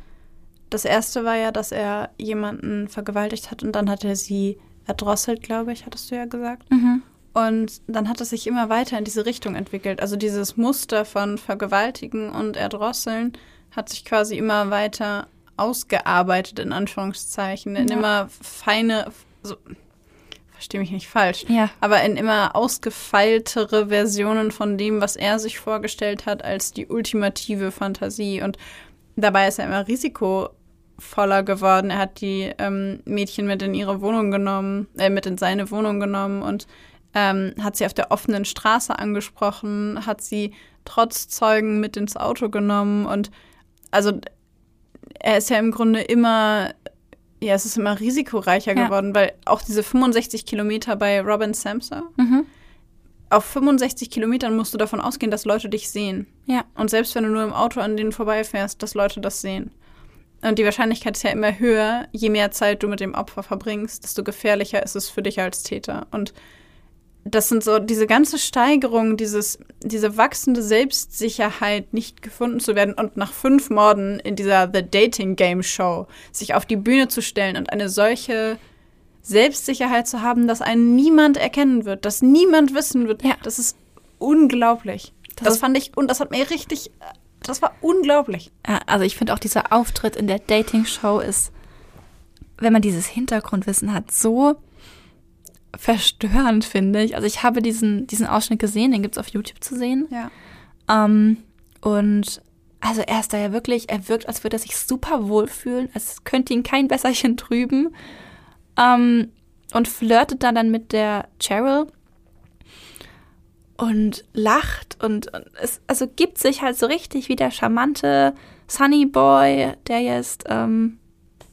das erste war ja, dass er jemanden vergewaltigt hat und dann hat er sie erdrosselt, glaube ich, hattest du ja gesagt. Mhm. Und dann hat es sich immer weiter in diese Richtung entwickelt. Also dieses Muster von Vergewaltigen und Erdrosseln hat sich quasi immer weiter ausgearbeitet, in Anführungszeichen, in Ja. immer feine, so, verstehe mich nicht falsch, Ja. aber in immer ausgefeiltere Versionen von dem, was er sich vorgestellt hat als die ultimative Fantasie. Und dabei ist er immer risikovoller geworden. Er hat die ähm, Mädchen mit in ihre Wohnung genommen, äh, mit in seine Wohnung genommen und ähm, hat sie auf der offenen Straße angesprochen, hat sie trotz Zeugen mit ins Auto genommen und also er ist ja im Grunde immer, ja, es ist immer risikoreicher Ja. geworden, weil auch diese 65 Kilometer bei Robin Samsa, Mhm. Auf 65 Kilometern musst du davon ausgehen, dass Leute dich sehen. Ja. Und selbst wenn du nur im Auto an denen vorbeifährst, dass Leute das sehen. Und die Wahrscheinlichkeit ist ja immer höher, je mehr Zeit du mit dem Opfer verbringst, desto gefährlicher ist es für dich als Täter. Und das sind so diese ganze Steigerung, dieses, diese wachsende Selbstsicherheit, nicht gefunden zu werden und nach fünf Morden in dieser The Dating Game Show sich auf die Bühne zu stellen und eine solche Selbstsicherheit zu haben, dass einen niemand erkennen wird, dass niemand wissen wird. Ja. Das ist unglaublich. Das Das, fand ich, und das hat mir richtig, das war unglaublich. Ja, also ich finde auch dieser Auftritt in der Dating-Show ist, wenn man dieses Hintergrundwissen hat, so verstörend, finde ich. Also ich habe diesen, diesen Ausschnitt gesehen, den gibt es auf YouTube zu sehen. Ja. Ähm, und also er ist da ja wirklich, er wirkt, als würde er sich super wohlfühlen, als könnte ihn kein Besserchen trüben. Ähm, und flirtet da dann mit der Cheryl und lacht und, und es also gibt sich halt so richtig wie der charmante Sunny Boy, der jetzt ähm,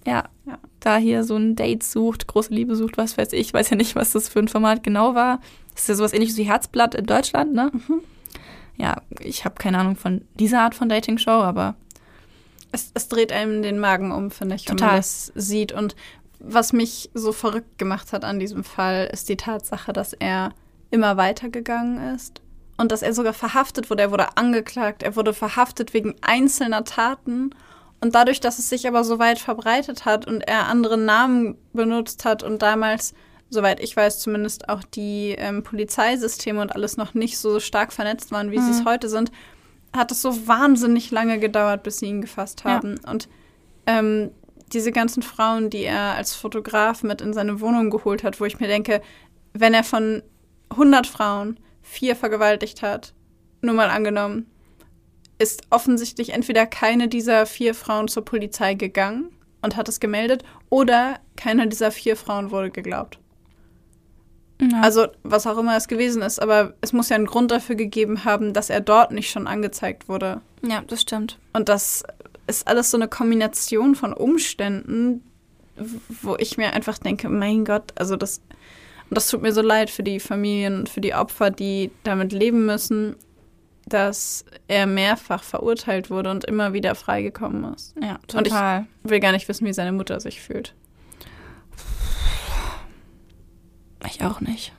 ja, Ja. da hier so ein Date sucht, große Liebe sucht, was weiß ich, ich weiß ja nicht, was das für ein Format genau war. Das ist ja sowas ähnliches wie Herzblatt in Deutschland, ne? Ja, ich habe keine Ahnung von dieser Art von Dating-Show, aber Es, es dreht einem den Magen um, finde ich, wenn Total. man das sieht. Und was mich so verrückt gemacht hat an diesem Fall, ist die Tatsache, dass er immer weitergegangen ist und dass er sogar verhaftet wurde. Er wurde angeklagt, er wurde verhaftet wegen einzelner Taten. Und dadurch, dass es sich aber so weit verbreitet hat und er andere Namen benutzt hat und damals, soweit ich weiß, zumindest auch die ähm, Polizeisysteme und alles noch nicht so stark vernetzt waren, wie sie es heute sind, hat es so wahnsinnig lange gedauert, bis sie ihn gefasst Ja. haben. Und ähm, diese ganzen Frauen, die er als Fotograf mit in seine Wohnung geholt hat, wo ich mir denke, wenn er von 100 Frauen vier vergewaltigt hat, nur mal angenommen, ist offensichtlich entweder keine dieser vier Frauen zur Polizei gegangen und hat es gemeldet oder keine dieser vier Frauen wurde geglaubt. ja. Also was auch immer es gewesen ist, aber es muss ja einen Grund dafür gegeben haben, dass er dort nicht schon angezeigt wurde. ja, das stimmt. Und das ist alles so eine Kombination von Umständen, wo ich mir einfach denke, mein Gott, also das, und das tut mir so leid für die Familien und für die Opfer, die damit leben müssen, dass er mehrfach verurteilt wurde und immer wieder freigekommen ist. Ja, Und total. Ich will gar nicht wissen, wie seine Mutter sich fühlt. Ich, auch nicht.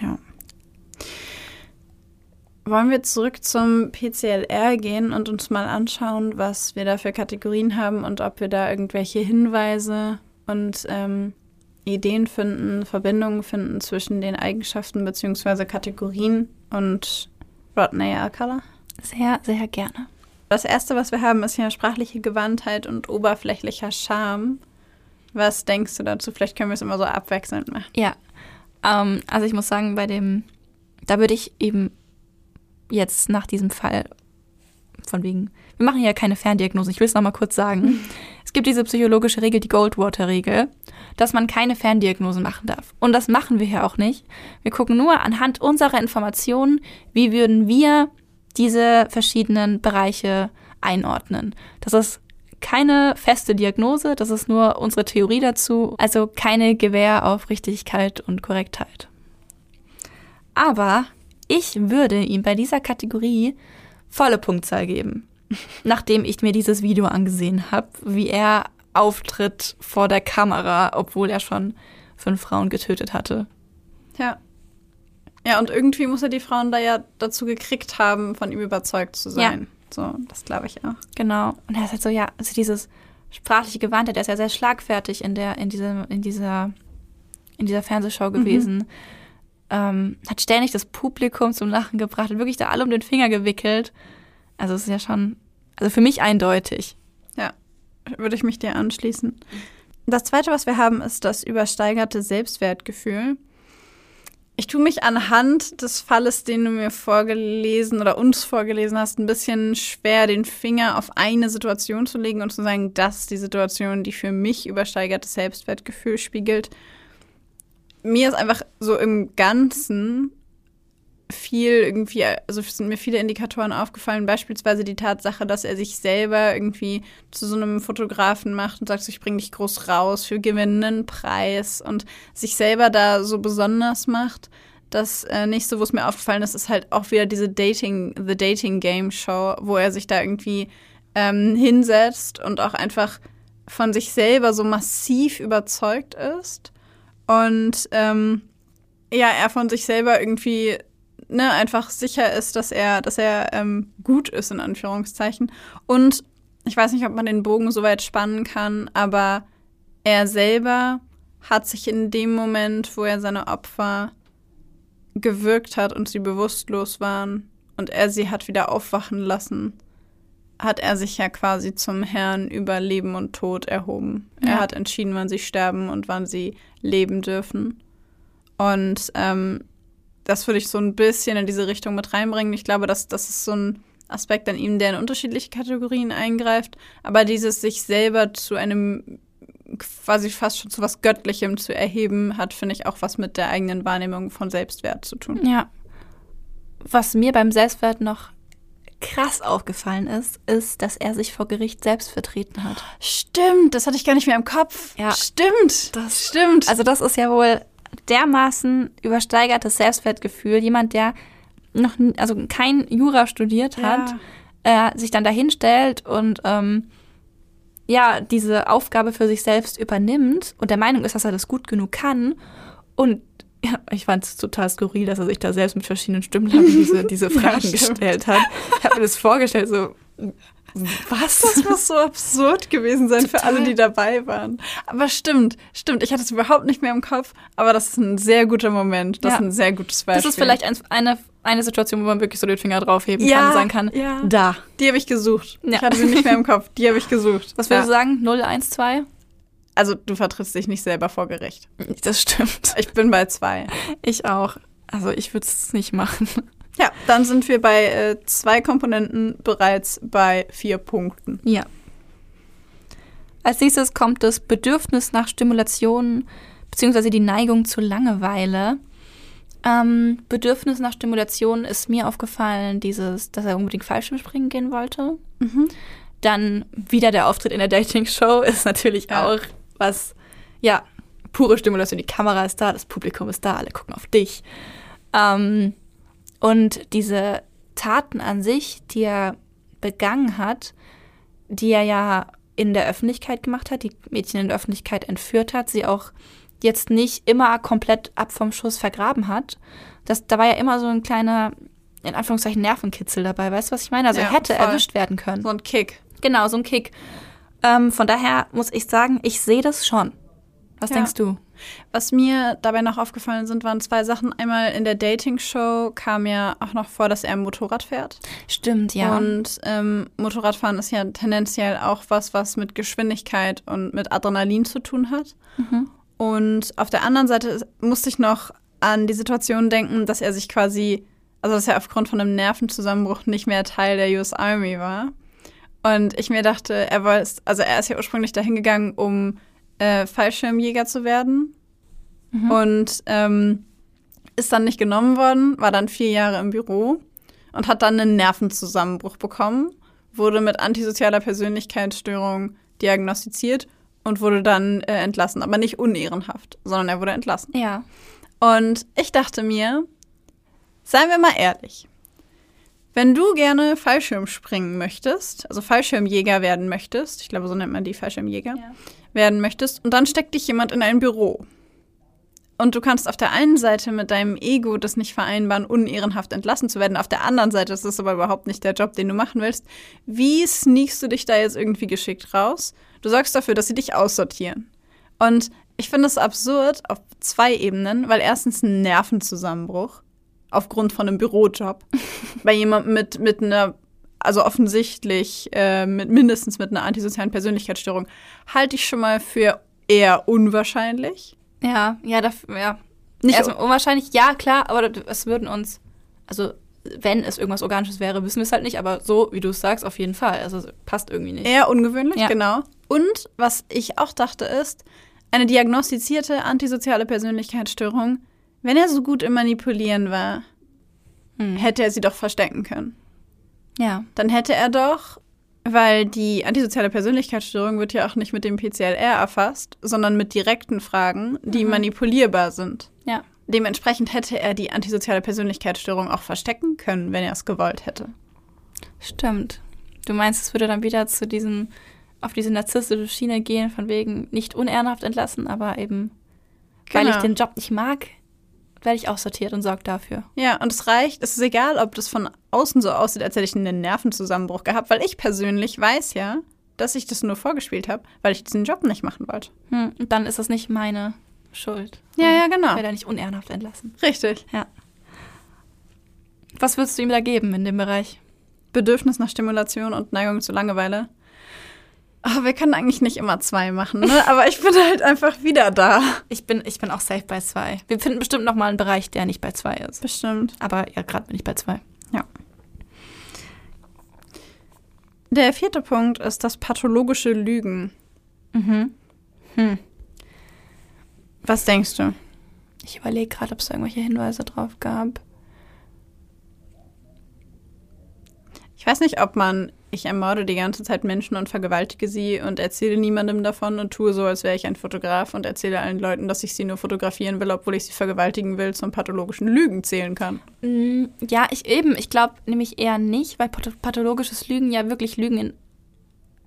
Ja. Wollen wir zurück zum PCLR gehen und uns mal anschauen, was wir da für Kategorien haben und ob wir da irgendwelche Hinweise und ähm, Ideen finden, Verbindungen finden zwischen den Eigenschaften bzw. Kategorien und Rodney Alcala? Sehr, sehr gerne. Das erste, was wir haben, ist ja sprachliche Gewandtheit und oberflächlicher Charme. Was denkst du dazu? Vielleicht können wir es immer so abwechselnd machen. Ja. Ähm, also ich muss sagen, bei dem, da würde ich eben jetzt nach diesem Fall von wegen, wir machen ja keine Ferndiagnose, ich will es nochmal kurz sagen. (laughs) Es gibt diese psychologische Regel, die Goldwater-Regel, dass man keine Ferndiagnose machen darf. Und das machen wir hier auch nicht. Wir gucken nur anhand unserer Informationen, wie würden wir diese verschiedenen Bereiche einordnen. Das ist keine feste Diagnose, das ist nur unsere Theorie dazu, also keine Gewähr auf Richtigkeit und Korrektheit. Aber ich würde ihm bei dieser Kategorie volle Punktzahl geben, nachdem ich mir dieses Video angesehen habe, wie er auftritt vor der Kamera, obwohl er schon fünf Frauen getötet hatte. Ja. Ja, und irgendwie muss er die Frauen da ja dazu gekriegt haben, von ihm überzeugt zu sein. Ja. So, das glaube ich auch. Genau. Und er ist halt so, ja, also dieses sprachliche Gewandte, der ist ja sehr schlagfertig in der, in diesem, in dieser, in dieser Fernsehshow gewesen. Mhm. Ähm, hat ständig das Publikum zum Lachen gebracht, hat wirklich da alle um den Finger gewickelt. Also es ist ja schon, also für mich eindeutig. Ja, würde ich mich dir anschließen. Das zweite, was wir haben, ist das übersteigerte Selbstwertgefühl. Ich tue mich anhand des Falles, den du mir vorgelesen oder uns vorgelesen hast, ein bisschen schwer, den Finger auf eine Situation zu legen und zu sagen, das ist die Situation, die für mich übersteigertes Selbstwertgefühl spiegelt. Mir ist einfach so im Ganzen viel irgendwie, also sind mir viele Indikatoren aufgefallen, beispielsweise die Tatsache, dass er sich selber irgendwie zu so einem Fotografen macht und sagt, ich bringe dich groß raus für gewinnenden Preis und sich selber da so besonders macht. Das äh, nächste, wo es mir aufgefallen ist, ist halt auch wieder diese Dating, The Dating Game Show, wo er sich da irgendwie ähm, hinsetzt und auch einfach von sich selber so massiv überzeugt ist. Und ähm, ja, er von sich selber irgendwie ne, einfach sicher ist, dass er, dass er ähm, gut ist, in Anführungszeichen. Und ich weiß nicht, ob man den Bogen so weit spannen kann, aber er selber hat sich in dem Moment, wo er seine Opfer gewirkt hat und sie bewusstlos waren und er sie hat wieder aufwachen lassen, hat er sich ja quasi zum Herrn über Leben und Tod erhoben. Ja. Er hat entschieden, wann sie sterben und wann sie leben dürfen. Und ähm, das würde ich so ein bisschen in diese Richtung mit reinbringen. Ich glaube, dass das ist so ein Aspekt an ihm, der in unterschiedliche Kategorien eingreift. Aber dieses sich selber zu einem quasi fast schon zu was Göttlichem zu erheben, hat, finde ich, auch was mit der eigenen Wahrnehmung von Selbstwert zu tun. Ja. Was mir beim Selbstwert noch krass aufgefallen ist, ist, dass er sich vor Gericht selbst vertreten hat. Stimmt, das hatte ich gar nicht mehr im Kopf. Ja. Stimmt, das stimmt. Also das ist ja wohl dermaßen übersteigertes Selbstwertgefühl. Jemand, der noch also kein Jura studiert hat, ja. äh, sich dann dahin stellt und ähm, ja, diese Aufgabe für sich selbst übernimmt und der Meinung ist, dass er das gut genug kann. Und ja, ich fand es total skurril, dass er sich da selbst mit verschiedenen Stimmlagen diese, (laughs) diese Fragen ja, gestellt hat. Ich habe mir das vorgestellt, so, was? Das muss so absurd gewesen sein Total. für alle, die dabei waren. Aber stimmt, stimmt. Ich hatte es überhaupt nicht mehr im Kopf, aber das ist ein sehr guter Moment. Das ja. ist ein sehr gutes Beispiel. Das ist vielleicht ein, eine, eine Situation, wo man wirklich so den Finger draufheben ja, kann und sagen kann, ja. da. Die habe ich gesucht. Ich hatte sie nicht mehr im Kopf. Die habe ich gesucht. Was würdest du sagen? 0, 1, 2? Also du vertrittst dich nicht selber vor Gericht. (laughs) Das stimmt. Ich bin bei zwei. Ich auch. Also ich würde es nicht machen. Ja, dann sind wir bei äh, zwei Komponenten bereits bei vier Punkten. Ja. Als nächstes kommt das Bedürfnis nach Stimulation beziehungsweise die Neigung zur Langeweile. Ähm, Bedürfnis nach Stimulation ist mir aufgefallen, dieses, dass er unbedingt Fallschirmspringen gehen wollte. Mhm. Dann wieder der Auftritt in der Dating-Show ist natürlich ja. auch was, ja, pure Stimulation. Die Kamera ist da, das Publikum ist da, alle gucken auf dich. Ähm, und diese Taten an sich, die er begangen hat, die er ja in der Öffentlichkeit gemacht hat, die Mädchen in der Öffentlichkeit entführt hat, sie auch jetzt nicht immer komplett ab vom Schuss vergraben hat. Das, da war ja immer so ein kleiner, in Anführungszeichen, Nervenkitzel dabei. Weißt du, was ich meine? Also ja, hätte voll. erwischt werden können. So ein Kick. Genau, so ein Kick. Ähm, von daher muss ich sagen, ich sehe das schon. Was ja. denkst du? Was mir dabei noch aufgefallen sind, waren zwei Sachen. Einmal in der Dating-Show kam ja auch noch vor, dass er Motorrad fährt. Stimmt, ja. Und ähm, Motorradfahren ist ja tendenziell auch was, was mit Geschwindigkeit und mit Adrenalin zu tun hat. Mhm. Und auf der anderen Seite musste ich noch an die Situation denken, dass er sich quasi, also dass er aufgrund von einem Nervenzusammenbruch nicht mehr Teil der US Army war. Und ich mir dachte, er war, also er ist ja ursprünglich dahin gegangen, um äh, Fallschirmjäger zu werden. Mhm. Und ähm, ist dann nicht genommen worden, war dann vier Jahre im Büro und hat dann einen Nervenzusammenbruch bekommen, wurde mit antisozialer Persönlichkeitsstörung diagnostiziert und wurde dann äh, entlassen. Aber nicht unehrenhaft, sondern er wurde entlassen. Ja. Und ich dachte mir, seien wir mal ehrlich, wenn du gerne Fallschirm springen möchtest, also Fallschirmjäger werden möchtest, ich glaube, so nennt man die Fallschirmjäger, Ja. werden möchtest, und dann steckt dich jemand in ein Büro. Und du kannst auf der einen Seite mit deinem Ego das nicht vereinbaren, unehrenhaft entlassen zu werden. Auf der anderen Seite ist das aber überhaupt nicht der Job, den du machen willst. Wie sneakst du dich da jetzt irgendwie geschickt raus? Du sorgst dafür, dass sie dich aussortieren. Und ich finde es absurd auf zwei Ebenen, weil erstens ein Nervenzusammenbruch aufgrund von einem Bürojob (laughs) bei jemandem mit, mit einer, also offensichtlich äh, mit mindestens mit einer antisozialen Persönlichkeitsstörung, halte ich schon mal für eher unwahrscheinlich. Ja, ja, das, ja. Nicht Erstmal unwahrscheinlich, ja, klar, aber es würden uns, also wenn es irgendwas Organisches wäre, wissen wir es halt nicht, aber so, wie du es sagst, auf jeden Fall. Also passt irgendwie nicht. Eher ungewöhnlich, Ja. genau. Und was ich auch dachte ist, eine diagnostizierte antisoziale Persönlichkeitsstörung, wenn er so gut im Manipulieren war, Hm. hätte er sie doch verstecken können. Ja. Dann hätte er doch, weil die antisoziale Persönlichkeitsstörung wird ja auch nicht mit dem PCLR erfasst, sondern mit direkten Fragen, die Mhm. manipulierbar sind. Ja. Dementsprechend hätte er die antisoziale Persönlichkeitsstörung auch verstecken können, wenn er es gewollt hätte. Stimmt. Du meinst, es würde dann wieder zu diesem, auf diese narzisstische Schiene gehen, von wegen nicht unehrenhaft entlassen, aber eben, weil Genau. ich den Job nicht mag, werde ich aussortiert und sorge dafür. Ja, und es reicht, es ist egal, ob das von außen so aussieht, als hätte ich einen Nervenzusammenbruch gehabt, weil ich persönlich weiß ja, dass ich das nur vorgespielt habe, weil ich diesen Job nicht machen wollte. Hm. Und dann ist das nicht meine Schuld. Ja, ja, Ich genau. werde nicht unehrenhaft entlassen. Richtig. Was würdest du ihm da geben in dem Bereich? Bedürfnis nach Stimulation und Neigung zu Langeweile. Aber wir können eigentlich nicht immer zwei machen, ne? Aber ich bin halt einfach wieder da. Ich bin, ich bin auch safe bei zwei. Wir finden bestimmt noch mal einen Bereich, der nicht bei zwei ist. Bestimmt. Aber ja, gerade bin ich bei zwei. Der vierte Punkt ist das pathologische Lügen. Mhm. Hm. Was denkst du? Ich überlege gerade, ob es da irgendwelche Hinweise drauf gab. Ich weiß nicht, ob man, ich ermorde die ganze Zeit Menschen und vergewaltige sie und erzähle niemandem davon und tue so, als wäre ich ein Fotograf und erzähle allen Leuten, dass ich sie nur fotografieren will, obwohl ich sie vergewaltigen will, zum pathologischen Lügen zählen kann. Mm, Ja, ich eben. Ich glaube nämlich eher nicht, weil path- pathologisches Lügen ja wirklich Lügen in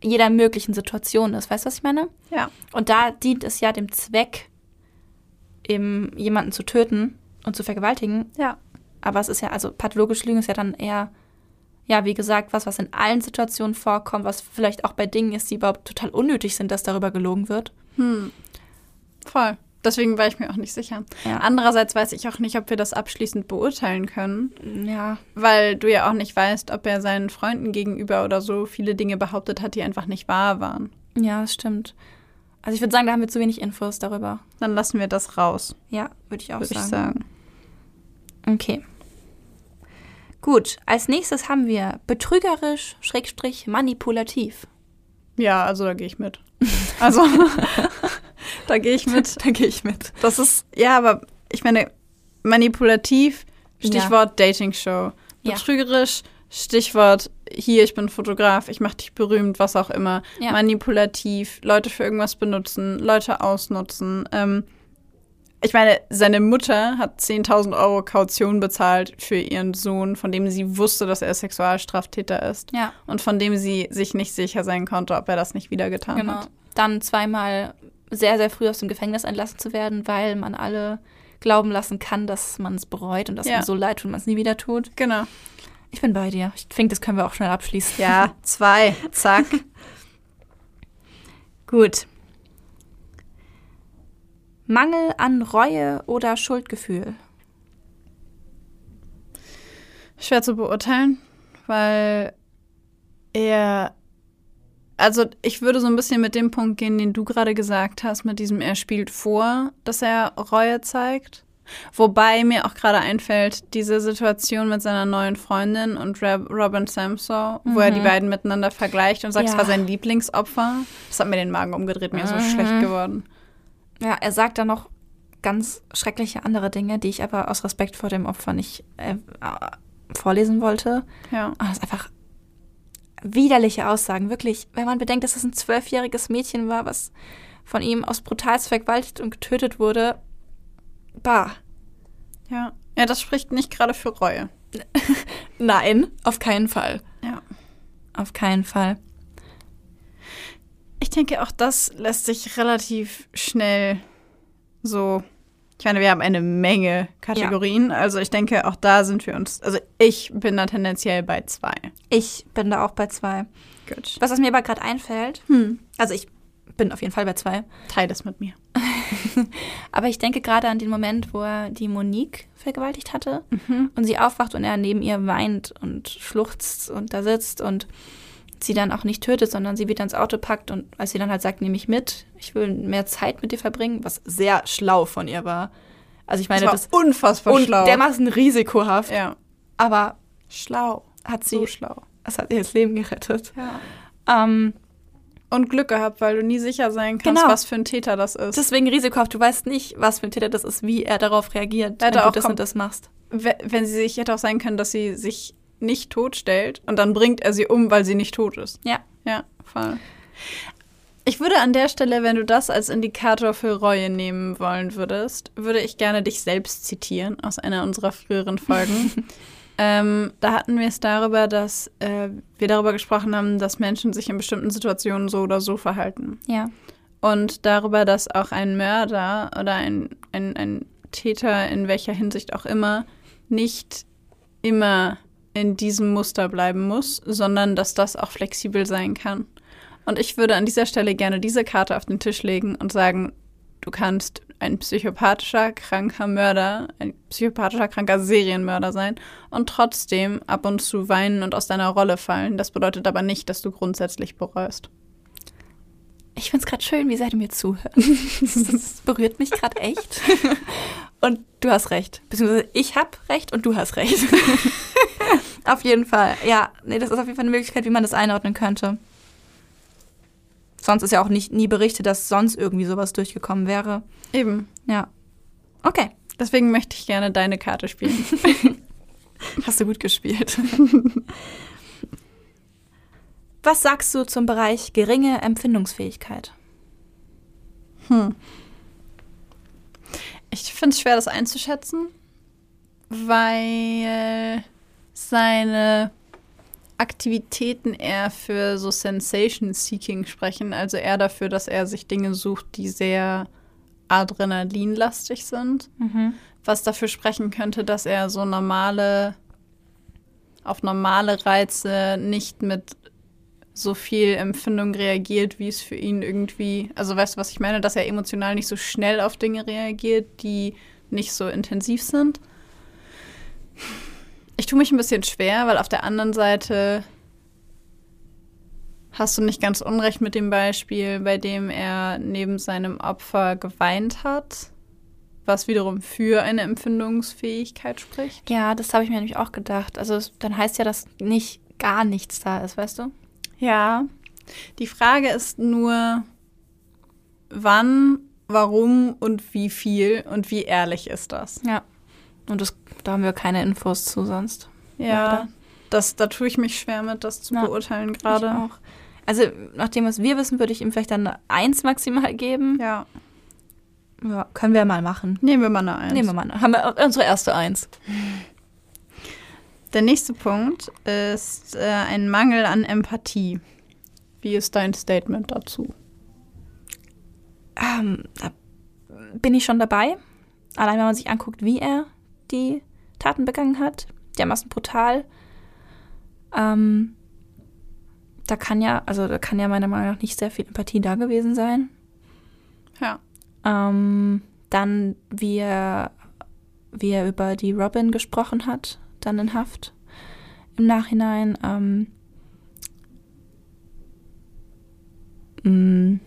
jeder möglichen Situation ist. Weißt du, was ich meine? Ja. Und da dient es ja dem Zweck, eben jemanden zu töten und zu vergewaltigen. Ja. Aber es ist ja, also pathologische Lügen ist ja dann eher, ja, wie gesagt, was, was in allen Situationen vorkommt, was vielleicht auch bei Dingen ist, die überhaupt total unnötig sind, dass darüber gelogen wird. Hm. Voll. Deswegen war ich mir auch nicht sicher. Ja. Andererseits weiß ich auch nicht, ob wir das abschließend beurteilen können, Ja, weil du ja auch nicht weißt, ob er seinen Freunden gegenüber oder so viele Dinge behauptet hat, die einfach nicht wahr waren. ja, das stimmt. Also ich würde sagen, da haben wir zu wenig Infos darüber. Dann lassen wir das raus, Ja, würde ich auch würde ich sagen. sagen. Okay. Gut, als nächstes haben wir betrügerisch, schrägstrich, manipulativ. Ja, also da gehe ich mit. Also (laughs) da gehe ich mit. Da gehe ich mit. Das ist, ja, aber ich meine, manipulativ, Stichwort Dating-Show. Ja. Betrügerisch, Stichwort hier, ich bin Fotograf, ich mache dich berühmt, was auch immer. Ja. Manipulativ, Leute für irgendwas benutzen, Leute ausnutzen. Ähm, ich meine, seine Mutter hat 10.000 Euro Kaution bezahlt für ihren Sohn, von dem sie wusste, dass er Sexualstraftäter ist. Ja, Und von dem sie sich nicht sicher sein konnte, ob er das nicht wieder getan genau. hat. Dann zweimal sehr, sehr früh aus dem Gefängnis entlassen zu werden, weil man alle glauben lassen kann, dass man es bereut und dass Ja. man so leid tut und man es nie wieder tut. Genau. Ich bin bei dir. Ich denke, das können wir auch schnell abschließen. Ja, (laughs) zwei. Zack. (laughs) Gut. Mangel an Reue oder Schuldgefühl? Schwer zu beurteilen, weil er. Also, ich würde so ein bisschen mit dem Punkt gehen, den du gerade gesagt hast, mit diesem, er spielt vor, dass er Reue zeigt. Wobei mir auch gerade einfällt, diese Situation mit seiner neuen Freundin und Rob Robin Samso, mhm. wo er die Mhm. beiden miteinander vergleicht und sagt, es Ja. war sein Lieblingsopfer. Das hat mir den Magen umgedreht, mir ist so Mhm. schlecht geworden. Ja, er sagt dann noch ganz schreckliche andere Dinge, die ich aber aus Respekt vor dem Opfer nicht äh, äh, vorlesen wollte. Ja. Und das ist einfach widerliche Aussagen, wirklich. Wenn man bedenkt, dass es ein zwölfjähriges Mädchen war, was von ihm aus brutalst vergewaltigt und getötet wurde. Bah. Ja. Ja, das spricht nicht gerade für Reue. (laughs) Nein, auf keinen Fall. Ja. Auf keinen Fall. Ich denke, auch das lässt sich relativ schnell so. Ich meine, wir haben eine Menge Kategorien. Also ich denke, auch da sind wir uns. Also ich bin da tendenziell bei zwei. Ich bin da auch bei zwei. Gut. Was, was mir aber gerade einfällt, Hm. also ich bin auf jeden Fall bei zwei, Teil das mit mir. (laughs) aber ich denke gerade an den Moment, wo er die Monique vergewaltigt hatte Mhm. und sie aufwacht und er neben ihr weint und schluchzt und da sitzt und sie dann auch nicht tötet, sondern sie wieder ins Auto packt und als sie dann halt sagt, nehme ich mit, ich will mehr Zeit mit dir verbringen, was sehr schlau von ihr war. Also ich meine, das das, war unfassbar und schlau. dermaßen risikohaft, ja. aber Schlau. hat sie, So schlau. es hat ihr das Leben gerettet. Ja. Ähm, Und Glück gehabt, weil du nie sicher sein kannst, Genau. was für ein Täter das ist. deswegen risikohaft, du weißt nicht, was für ein Täter das ist, wie er darauf reagiert, Er wenn du das und das machst. We- wenn sie sich hätte auch sein können, dass sie sich nicht totstellt und dann bringt er sie um, weil sie nicht tot ist. Ja. Ja, voll. Ich würde an der Stelle, wenn du das als Indikator für Reue nehmen wollen würdest, würde ich gerne dich selbst zitieren aus einer unserer früheren Folgen. (laughs) ähm, da hatten wir es darüber, dass äh, wir darüber gesprochen haben, dass Menschen sich in bestimmten Situationen so oder so verhalten. Ja. Und darüber, dass auch ein Mörder oder ein, ein, ein Täter in welcher Hinsicht auch immer nicht immer in diesem Muster bleiben muss, sondern dass das auch flexibel sein kann. Und ich würde an dieser Stelle gerne diese Karte auf den Tisch legen und sagen, du kannst ein psychopathischer, kranker Mörder, ein psychopathischer, kranker Serienmörder sein und trotzdem ab und zu weinen und aus deiner Rolle fallen. Das bedeutet aber nicht, dass du grundsätzlich bereust. Ich finde es gerade schön, wie sehr du mir zuhörst. Das berührt mich gerade echt. (laughs) Und du hast recht. Beziehungsweise ich habe recht und du hast recht. (laughs) auf jeden Fall. Ja, nee, das ist auf jeden Fall eine Möglichkeit, wie man das einordnen könnte. Sonst ist ja auch nicht, nie berichtet, dass sonst irgendwie sowas durchgekommen wäre. Eben. Ja. Okay. Deswegen möchte ich gerne deine Karte spielen. (laughs) Hast du gut gespielt. Was sagst du zum Bereich geringe Empfindungsfähigkeit? Hm. Ich finde es schwer, das einzuschätzen, weil seine Aktivitäten eher für so Sensation-Seeking sprechen, also eher dafür, dass er sich Dinge sucht, die sehr adrenalinlastig sind, was dafür sprechen könnte, dass er so normale, auf normale Reize nicht mit so viel Empfindung reagiert, wie es für ihn irgendwie, also weißt du, was ich meine, dass er emotional nicht so schnell auf Dinge reagiert, die nicht so intensiv sind. Ich tue mich ein bisschen schwer, weil auf der anderen Seite hast du nicht ganz unrecht mit dem Beispiel, bei dem er neben seinem Opfer geweint hat, was wiederum für eine Empfindungsfähigkeit spricht. Ja, das habe ich mir nämlich auch gedacht. Also es- dann heißt ja, dass nicht gar nichts da ist, weißt du? Ja. Die Frage ist nur, wann, warum und wie viel und wie ehrlich ist das? Ja. Und das, da haben wir keine Infos zu sonst. Ja, Leider. das, da tue ich mich schwer mit, das zu Ja, beurteilen gerade. Also nach dem, was wir wissen, würde ich ihm vielleicht dann eine Eins maximal geben. Ja, Ja, können wir mal machen. nehmen wir mal eine Eins. Nehmen wir mal. eine. Haben wir unsere erste Eins. Der nächste Punkt ist äh, ein Mangel an Empathie. Wie ist dein Statement dazu? Ähm, da bin ich schon dabei. Allein wenn man sich anguckt, wie er die Taten begangen hat. Dermaßen brutal. Ähm, da kann ja, also da kann ja meiner Meinung nach nicht sehr viel Empathie da gewesen sein. Ja. Ähm, Dann, wie er, wie er über die Robin gesprochen hat, dann in Haft im Nachhinein. Ähm, mh,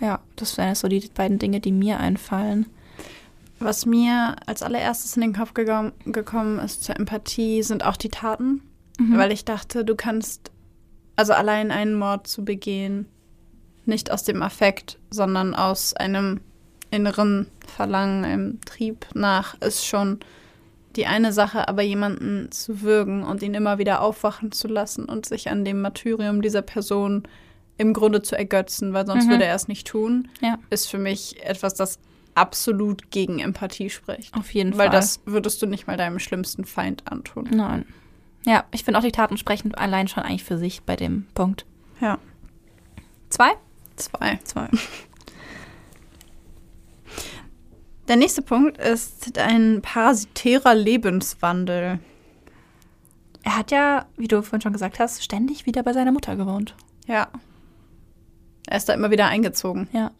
ja, das wären so die beiden Dinge, die mir einfallen. Was mir als allererstes in den Kopf gekommen, gekommen ist zur Empathie, sind auch die Taten. Mhm. Weil ich dachte, du kannst also allein einen Mord zu begehen, nicht aus dem Affekt, sondern aus einem inneren Verlangen, einem Trieb nach, ist schon die eine Sache, aber jemanden zu würgen und ihn immer wieder aufwachen zu lassen und sich an dem Martyrium dieser Person im Grunde zu ergötzen, weil sonst Mhm. würde er es nicht tun, Ja. ist für mich etwas, das absolut gegen Empathie spricht. Auf jeden Weil Fall. das würdest du nicht mal deinem schlimmsten Feind antun. Nein. Ja, ich finde auch die Taten sprechen allein schon eigentlich für sich bei dem Punkt. Ja. Zwei? Zwei. Zwei. (laughs) Der nächste Punkt ist ein parasitärer Lebenswandel. Er hat ja, wie du vorhin schon gesagt hast, ständig wieder bei seiner Mutter gewohnt. Ja. Er ist da immer wieder eingezogen. Ja.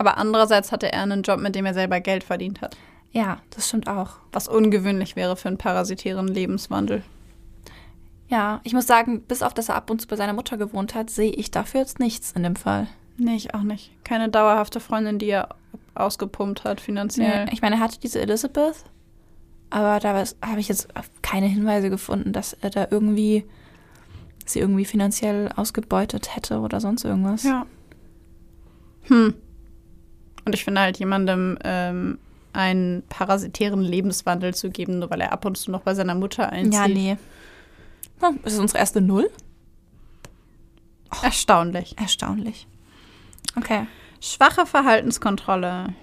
Aber andererseits hatte er einen Job, mit dem er selber Geld verdient hat. Ja, das stimmt auch. Was ungewöhnlich wäre für einen parasitären Lebenswandel. Ja, ich muss sagen, bis auf dass er ab und zu bei seiner Mutter gewohnt hat, sehe ich dafür jetzt nichts in dem Fall. Nee, ich auch nicht. Keine dauerhafte Freundin, die er ausgepumpt hat finanziell. Nee, ich meine, er hatte diese Elizabeth, aber da habe ich jetzt keine Hinweise gefunden, dass er da irgendwie sie irgendwie finanziell ausgebeutet hätte oder sonst irgendwas. Ja. Hm. Und ich finde halt jemandem ähm, einen parasitären Lebenswandel zu geben, nur weil er ab und zu noch bei seiner Mutter einzieht. Ja, nee. Hm, ist es unsere erste Null? Erstaunlich. Erstaunlich. Okay. Schwache Verhaltenskontrolle.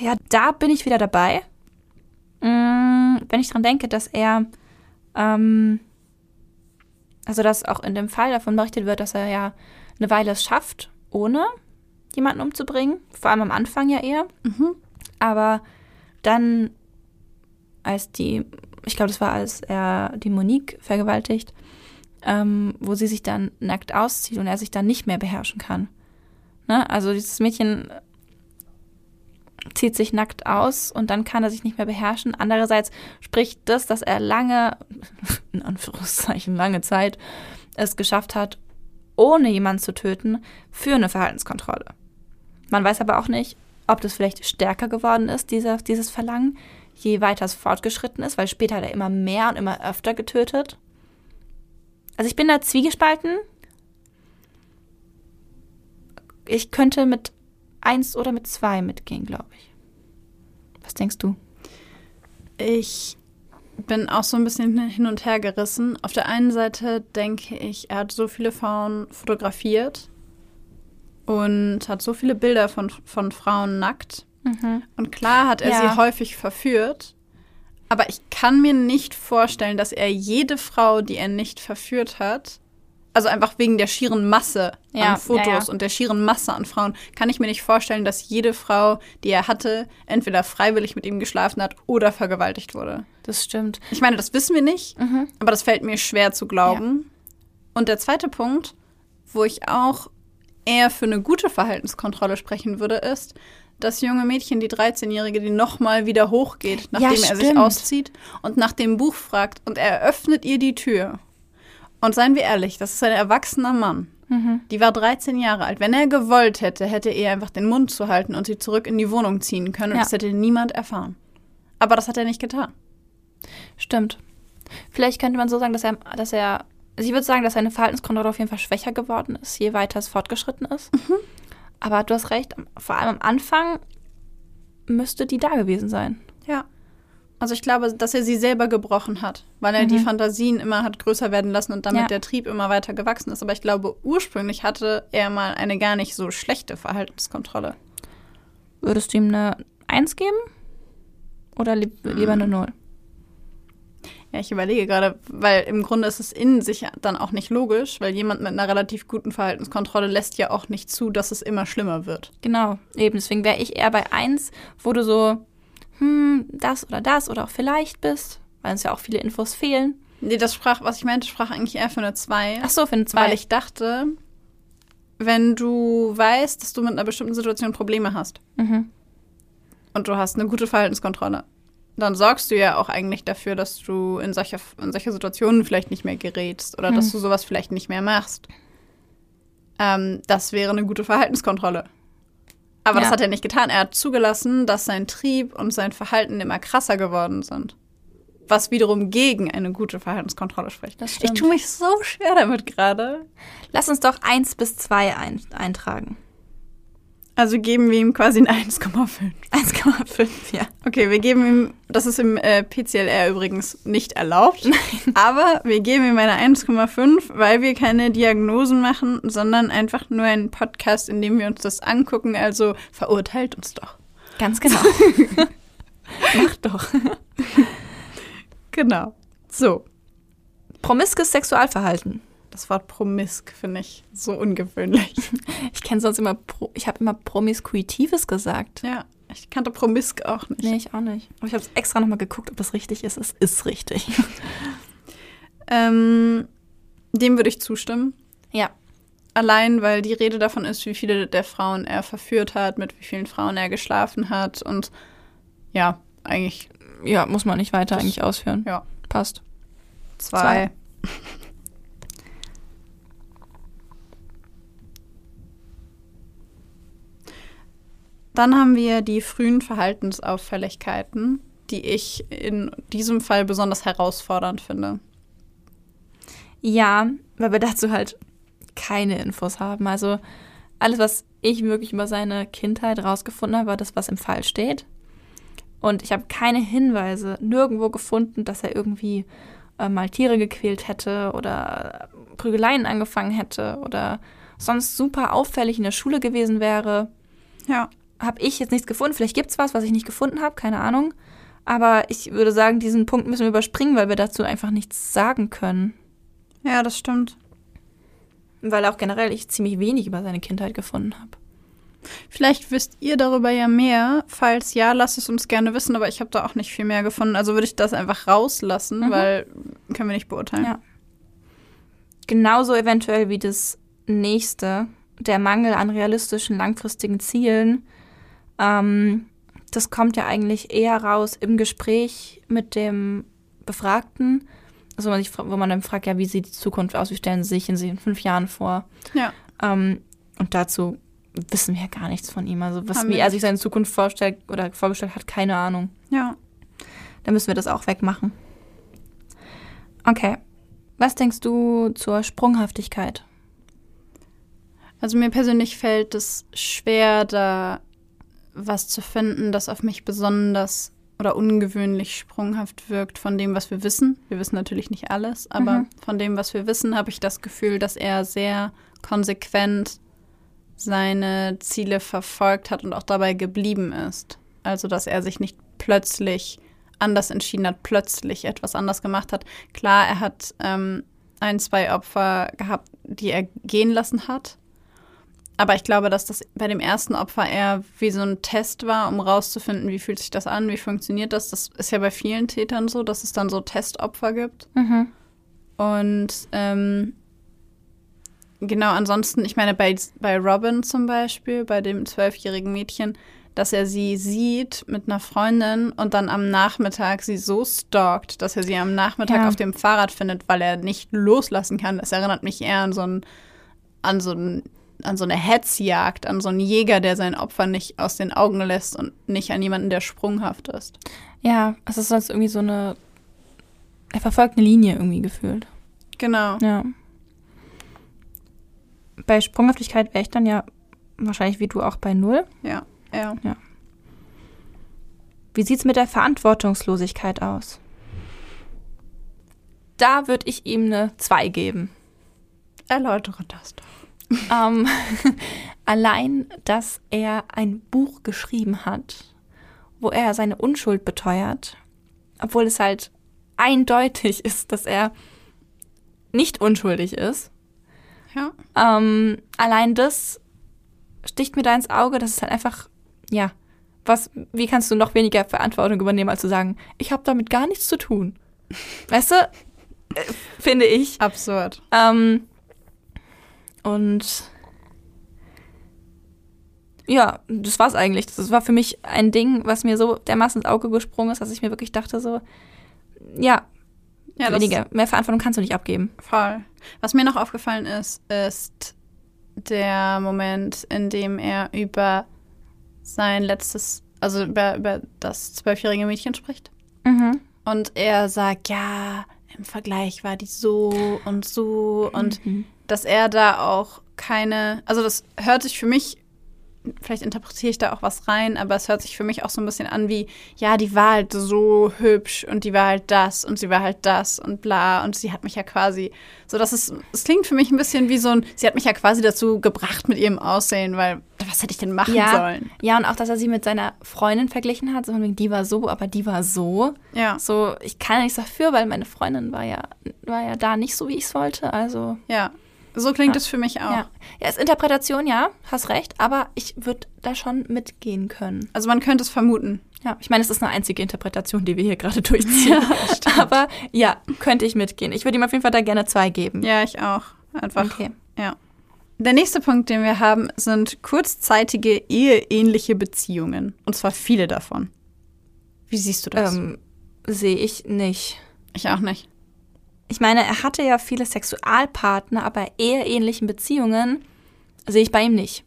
Ja, da bin ich wieder dabei. Mm, Wenn ich dran denke, dass er, ähm, also dass auch in dem Fall davon berichtet wird, dass er ja eine Weile es schafft, ohne jemanden umzubringen. Vor allem am Anfang ja eher. Mhm. Aber dann, als die, ich glaube, das war, als er die Monique vergewaltigt, ähm, wo sie sich dann nackt auszieht und er sich dann nicht mehr beherrschen kann. Ne? Also dieses Mädchen zieht sich nackt aus und dann kann er sich nicht mehr beherrschen. Andererseits spricht das, dass er lange, (laughs) in Anführungszeichen lange Zeit, es geschafft hat, ohne jemanden zu töten, für eine Verhaltenskontrolle. Man weiß aber auch nicht, ob das vielleicht stärker geworden ist, dieser, dieses Verlangen, je weiter es fortgeschritten ist, weil später hat er immer mehr und immer öfter getötet. Also ich bin da zwiegespalten. Ich könnte mit eins oder mit zwei mitgehen, glaube ich. Was denkst du? Ich bin auch so ein bisschen hin und her gerissen. Auf der einen Seite denke ich, er hat so viele Frauen fotografiert und hat so viele Bilder von, von Frauen nackt. Und klar hat er Ja. sie häufig verführt. Aber ich kann mir nicht vorstellen, dass er jede Frau, die er nicht verführt hat, also einfach wegen der schieren Masse Ja, an Fotos ja, ja. und der schieren Masse an Frauen, kann ich mir nicht vorstellen, dass jede Frau, die er hatte, entweder freiwillig mit ihm geschlafen hat oder vergewaltigt wurde. Das stimmt. Ich meine, das wissen wir nicht, Mhm. aber das fällt mir schwer zu glauben. Und der zweite Punkt, wo ich auch eher für eine gute Verhaltenskontrolle sprechen würde, ist, das junge Mädchen, die 13-Jährige, die nochmal wieder hochgeht, nachdem er sich auszieht und nach dem Buch fragt und er öffnet ihr die Tür. Und seien wir ehrlich, das ist ein erwachsener Mann. Mhm. Die war 13 Jahre alt. Wenn er gewollt hätte, hätte er einfach den Mund zu halten und sie zurück in die Wohnung ziehen können und Ja. das hätte niemand erfahren. Aber das hat er nicht getan. Stimmt. Vielleicht könnte man so sagen, dass er, dass er, also ich würde sagen, dass seine Verhaltenskontrolle auf jeden Fall schwächer geworden ist, je weiter es fortgeschritten ist. Aber du hast recht, vor allem am Anfang müsste die da gewesen sein. Ja. Also ich glaube, dass er sie selber gebrochen hat, weil er die Fantasien immer hat größer werden lassen und damit Ja. der Trieb immer weiter gewachsen ist. Aber ich glaube, ursprünglich hatte er mal eine gar nicht so schlechte Verhaltenskontrolle. Würdest du ihm eine Eins geben? Oder lieb, lieber eine Null? Ja, ich überlege gerade, weil im Grunde ist es in sich dann auch nicht logisch, weil jemand mit einer relativ guten Verhaltenskontrolle lässt ja auch nicht zu, dass es immer schlimmer wird. Genau, eben. Deswegen wäre ich eher bei Eins, wo du so, hm, das oder das oder auch vielleicht bist, weil uns ja auch viele Infos fehlen. Nee, das sprach, was ich meinte, sprach eigentlich eher für eine 2. Ach so, für eine Zwei. Weil ich dachte, wenn du weißt, dass du mit einer bestimmten Situation Probleme hast Mhm. und du hast eine gute Verhaltenskontrolle, dann sorgst du ja auch eigentlich dafür, dass du in solche, in solche Situationen vielleicht nicht mehr gerätst oder dass Hm. du sowas vielleicht nicht mehr machst. Ähm, das wäre eine gute Verhaltenskontrolle. Aber das Ja. hat er nicht getan. Er hat zugelassen, dass sein Trieb und sein Verhalten immer krasser geworden sind. Was wiederum gegen eine gute Verhaltenskontrolle spricht. Das Ich tue mich so schwer damit gerade. Lass uns doch eins bis zwei ein eintragen. Also geben wir ihm quasi ein (laughs) 1,5. 1,5, ja. Okay, wir geben ihm, das ist im äh, PCLR übrigens nicht erlaubt, aber wir geben ihm eine 1,5, weil wir keine Diagnosen machen, sondern einfach nur einen Podcast, in dem wir uns das angucken. Also verurteilt uns doch. Ganz genau. (laughs) Mach doch. Genau. So, Promiskes Sexualverhalten. Das Wort promisk finde ich so ungewöhnlich. (laughs) Ich kenne sonst immer, Pro, ich habe immer Promiskuitives gesagt. Ja, ich kannte promisk auch nicht. Nee, ich auch nicht. Aber ich habe extra nochmal geguckt, ob das richtig ist. Es ist richtig. (laughs) Ähm, dem würde ich zustimmen. Ja. Allein, weil die Rede davon ist, wie viele der Frauen er verführt hat, mit wie vielen Frauen er geschlafen hat und ja, eigentlich Ja, muss man nicht weiter eigentlich ausführen. ja. Passt. zwei. (laughs) Dann haben wir die frühen Verhaltensauffälligkeiten, die ich in diesem Fall besonders herausfordernd finde. Ja, weil wir dazu halt keine Infos haben. Also alles, was ich wirklich über seine Kindheit rausgefunden habe, war das, was im Fall steht. Und ich habe keine Hinweise nirgendwo gefunden, dass er irgendwie äh, mal Tiere gequält hätte oder Prügeleien angefangen hätte oder sonst super auffällig in der Schule gewesen wäre. Ja. Habe ich jetzt nichts gefunden. Vielleicht gibt es was, was ich nicht gefunden habe, keine Ahnung. Aber ich würde sagen, diesen Punkt müssen wir überspringen, weil wir dazu einfach nichts sagen können. Ja, das stimmt. Weil auch generell ich ziemlich wenig über seine Kindheit gefunden habe. Vielleicht wisst ihr darüber ja mehr. Falls ja, lasst es uns gerne wissen, aber ich habe da auch nicht viel mehr gefunden. Also würde ich das einfach rauslassen, Mhm. weil können wir nicht beurteilen. Ja. Genauso eventuell wie das nächste, der Mangel an realistischen langfristigen Zielen. Ähm, das kommt ja eigentlich eher raus im Gespräch mit dem Befragten. Also man sich, wo man dann fragt, ja, wie sieht die Zukunft aus, wie stellen Sie sich in in fünf Jahren vor? Ja. Ähm, und dazu wissen wir ja gar nichts von ihm. Also was, Haben wie er sich seine Zukunft vorstellt oder vorgestellt hat, keine Ahnung. ja. Dann müssen wir das auch wegmachen. Okay. Was denkst du zur Sprunghaftigkeit? Also mir persönlich fällt es schwer, da was zu finden, das auf mich besonders oder ungewöhnlich sprunghaft wirkt von dem, was wir wissen. Wir wissen natürlich nicht alles, aber Mhm. von dem, was wir wissen, habe ich das Gefühl, dass er sehr konsequent seine Ziele verfolgt hat und auch dabei geblieben ist. Also, dass er sich nicht plötzlich anders entschieden hat, plötzlich etwas anders gemacht hat. Klar, er hat ähm, ein, zwei Opfer gehabt, die er gehen lassen hat. Aber ich glaube, dass das bei dem ersten Opfer eher wie so ein Test war, um rauszufinden, wie fühlt sich das an, wie funktioniert das. Das ist ja bei vielen Tätern so, dass es dann so Testopfer gibt. Mhm. Und ähm, genau, ansonsten, ich meine, bei, bei Robin zum Beispiel, bei dem zwölfjährigen Mädchen, dass er sie sieht mit einer Freundin und dann am Nachmittag sie so stalkt, dass er sie am Nachmittag Ja. auf dem Fahrrad findet, weil er nicht loslassen kann. Das erinnert mich eher an so ein, an so ein, an so eine Hetzjagd, an so einen Jäger, der sein Opfer nicht aus den Augen lässt und nicht an jemanden, der sprunghaft ist. Ja, es ist sonst irgendwie so eine. Er verfolgt eine Linie irgendwie gefühlt. Genau. Ja. Bei Sprunghaftigkeit wäre ich dann ja wahrscheinlich wie du auch bei Null. Ja, ja. Wie sieht's mit der Verantwortungslosigkeit aus? Da würde ich ihm eine 2 geben. Erläutere das doch. Ähm, (laughs) allein, dass er ein Buch geschrieben hat, wo er seine Unschuld beteuert, obwohl es halt eindeutig ist, dass er nicht unschuldig ist. Ja. Ähm, allein das sticht mir da ins Auge, dass es halt einfach, ja, was, wie kannst du noch weniger Verantwortung übernehmen, als zu sagen, ich habe damit gar nichts zu tun. Weißt du? Äh, Finde ich. Absurd. Ähm, und Ja, das war's eigentlich. Das war für mich ein Ding, was mir so dermaßen ins Auge gesprungen ist, dass ich mir wirklich dachte so, ja, Ja, weniger, mehr Verantwortung kannst du nicht abgeben. voll. Was mir noch aufgefallen ist, ist der Moment, in dem er über sein letztes, also über, über das zwölfjährige Mädchen spricht. Mhm. Und er sagt, ja, im Vergleich war die so und so. Und Mhm. dass er da auch keine, also das hört sich für mich, vielleicht interpretiere ich da auch was rein, aber es hört sich für mich auch so ein bisschen an wie, ja, die war halt so hübsch und die war halt das und sie war halt das und bla und sie hat mich ja quasi, so dass es, es klingt für mich ein bisschen wie so ein, sie hat mich ja quasi dazu gebracht mit ihrem Aussehen, weil was hätte ich denn machen Ja, sollen? ja, und auch, dass er sie mit seiner Freundin verglichen hat, so von wegen, die war so, aber die war so. Ja, So, ich kann ja nichts dafür, weil meine Freundin war ja, war ja da nicht so, wie ich es wollte. Also, ja. So klingt Ja. es für mich auch. ja. Ja, ist Interpretation, ja, hast recht, aber ich würde da schon mitgehen können. Also man könnte es vermuten. Ja, ich meine, es ist eine einzige Interpretation, die wir hier gerade (laughs) durchziehen. aber ja, könnte ich mitgehen. Ich würde ihm auf jeden Fall da gerne zwei geben. Ja, ich auch. Einfach. Okay. Ja. Der nächste Punkt, den wir haben, sind kurzzeitige eheähnliche Beziehungen. Und zwar viele davon. Wie siehst du das? Ähm, Sehe ich nicht. ich auch nicht. Ich meine, er hatte ja viele Sexualpartner, aber eheähnlichen Beziehungen sehe ich bei ihm nicht.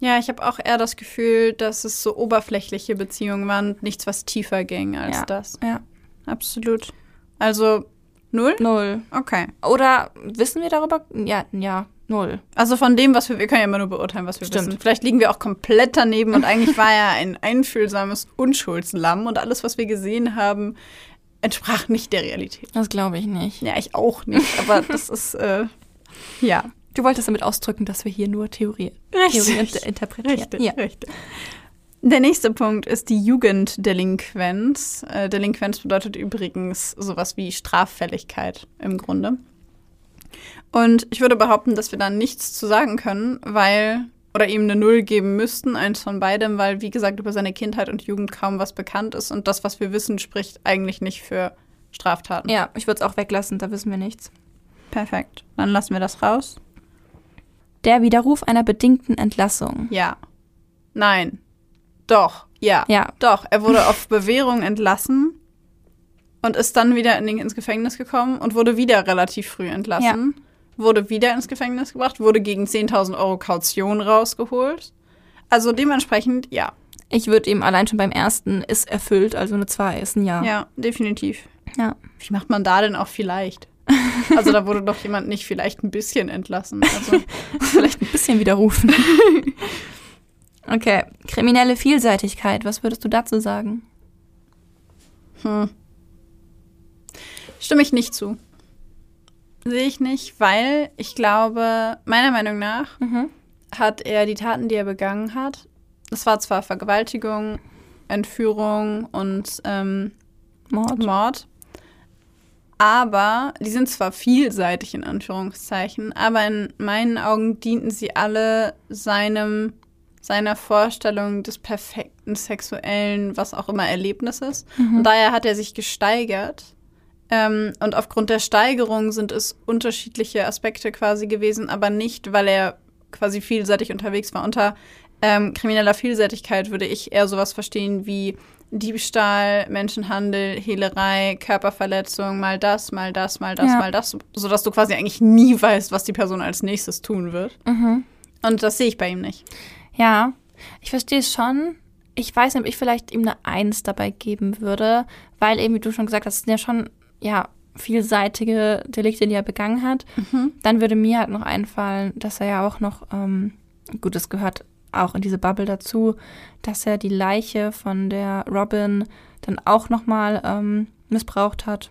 Ja, ich habe auch eher das Gefühl, dass es so oberflächliche Beziehungen waren und nichts, was tiefer ging als Ja. das. Ja. Absolut. Also null? Null. Okay. Oder wissen wir darüber? Ja, ja, null. Also von dem, was wir, wir können ja immer nur beurteilen, was wir Stimmt. wissen. Vielleicht liegen wir auch komplett daneben und eigentlich war er ein einfühlsames Unschuldslamm und alles, was wir gesehen haben, entsprach nicht der Realität. Das glaube ich nicht. Ja, ich auch nicht, aber (laughs) das ist, äh, ja. Du wolltest damit ausdrücken, dass wir hier nur Theorie, Richtig. Theorie inter interpretieren. Richtig, Ja. richtig. Der nächste Punkt ist die Jugenddelinquenz. Äh, Delinquenz bedeutet übrigens sowas wie Straffälligkeit im Grunde. Und ich würde behaupten, dass wir da nichts zu sagen können, weil, oder ihm eine Null geben müssten, eins von beidem, weil, wie gesagt, über seine Kindheit und Jugend kaum was bekannt ist und das, was wir wissen, spricht eigentlich nicht für Straftaten. ja, ich würde es auch weglassen, da wissen wir nichts. Perfekt. Dann lassen wir das raus. Der Widerruf einer bedingten Entlassung. Ja. Nein. Doch. Ja. Ja. Doch. Er wurde auf Bewährung entlassen und ist dann wieder in den, ins Gefängnis gekommen und wurde wieder relativ früh entlassen. Wurde wieder ins Gefängnis gebracht, wurde gegen 10.000 Euro Kaution rausgeholt. Also dementsprechend, ja. Ich würde ihm allein schon beim ersten ist erfüllt, also eine 2 ist ein Ja. Ja, definitiv. Ja. Wie macht man da denn auch vielleicht? (laughs) Also da wurde doch jemand nicht vielleicht ein bisschen entlassen. Also (laughs) Vielleicht ein bisschen widerrufen. (laughs) okay. Kriminelle Vielseitigkeit, was würdest du dazu sagen? Hm. Stimme ich nicht zu. Sehe ich nicht, weil ich glaube, meiner Meinung nach Mhm. hat er die Taten, die er begangen hat, das war zwar Vergewaltigung, Entführung und ähm, Mord. Mord, aber die sind zwar vielseitig in Anführungszeichen, aber in meinen Augen dienten sie alle seinem seiner Vorstellung des perfekten sexuellen, was auch immer Erlebnisses. Und daher hat er sich gesteigert. Ähm, und aufgrund der Steigerung sind es unterschiedliche Aspekte quasi gewesen, aber nicht, weil er quasi vielseitig unterwegs war. Unter ähm, krimineller Vielseitigkeit würde ich eher sowas verstehen wie Diebstahl, Menschenhandel, Hehlerei, Körperverletzung, mal das, mal das, mal das, Ja. mal das, sodass du quasi eigentlich nie weißt, was die Person als nächstes tun wird. Mhm. Und das sehe ich bei ihm nicht. Ja, ich verstehe es schon. Ich weiß nicht, ob ich vielleicht ihm eine Eins dabei geben würde, weil eben, wie du schon gesagt hast, es sind ja schon ja, vielseitige Delikte, die er begangen hat. Dann würde mir halt noch einfallen, dass er ja auch noch, ähm, gut, das gehört auch in diese Bubble dazu, dass er die Leiche von der Robin dann auch nochmal ähm, missbraucht hat.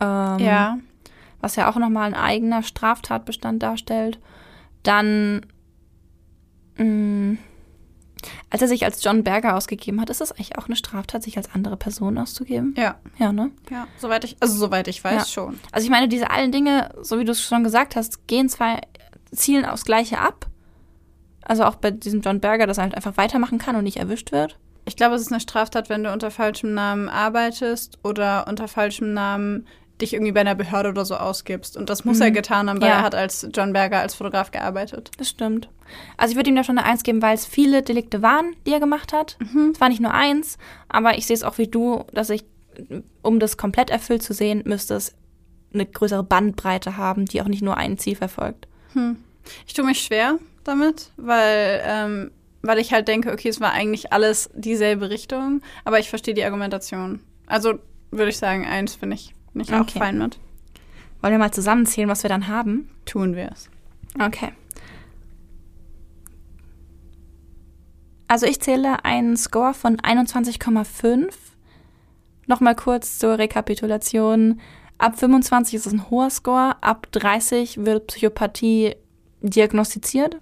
Ähm, Ja. was ja auch nochmal ein eigener Straftatbestand darstellt. Dann, mh, als er sich als John Berger ausgegeben hat, ist das eigentlich auch eine Straftat, sich als andere Person auszugeben? Ja. Ja, ne? Ja. Soweit ich, also soweit ich weiß Ja. schon. Also ich meine, diese allen Dinge, so wie du es schon gesagt hast, gehen zwar, zielen aufs Gleiche ab. Also auch bei diesem John Berger, dass er halt einfach weitermachen kann und nicht erwischt wird. Ich glaube, es ist eine Straftat, wenn du unter falschem Namen arbeitest oder unter falschem Namen dich irgendwie bei einer Behörde oder so ausgibst. Und das muss mhm. er getan haben, weil ja. er hat als John Berger als Fotograf gearbeitet. Das stimmt. Also ich würde ihm da schon eine Eins geben, weil es viele Delikte waren, die er gemacht hat. Mhm. Es war nicht nur eins, aber ich sehe es auch wie du, dass ich, um das komplett erfüllt zu sehen, müsste es eine größere Bandbreite haben, die auch nicht nur ein Ziel verfolgt. Hm. Ich tue mich schwer damit, weil, ähm, weil ich halt denke, okay, es war eigentlich alles dieselbe Richtung, aber ich verstehe die Argumentation. Also würde ich sagen, eins bin ich okay. auch fein mit. Wollen wir mal zusammenzählen, was wir dann haben? Tun wir es. Okay. Also ich zähle einen Score von 21,5. Nochmal kurz zur Rekapitulation. Ab 25 ist es ein hoher Score, ab 30 wird Psychopathie diagnostiziert.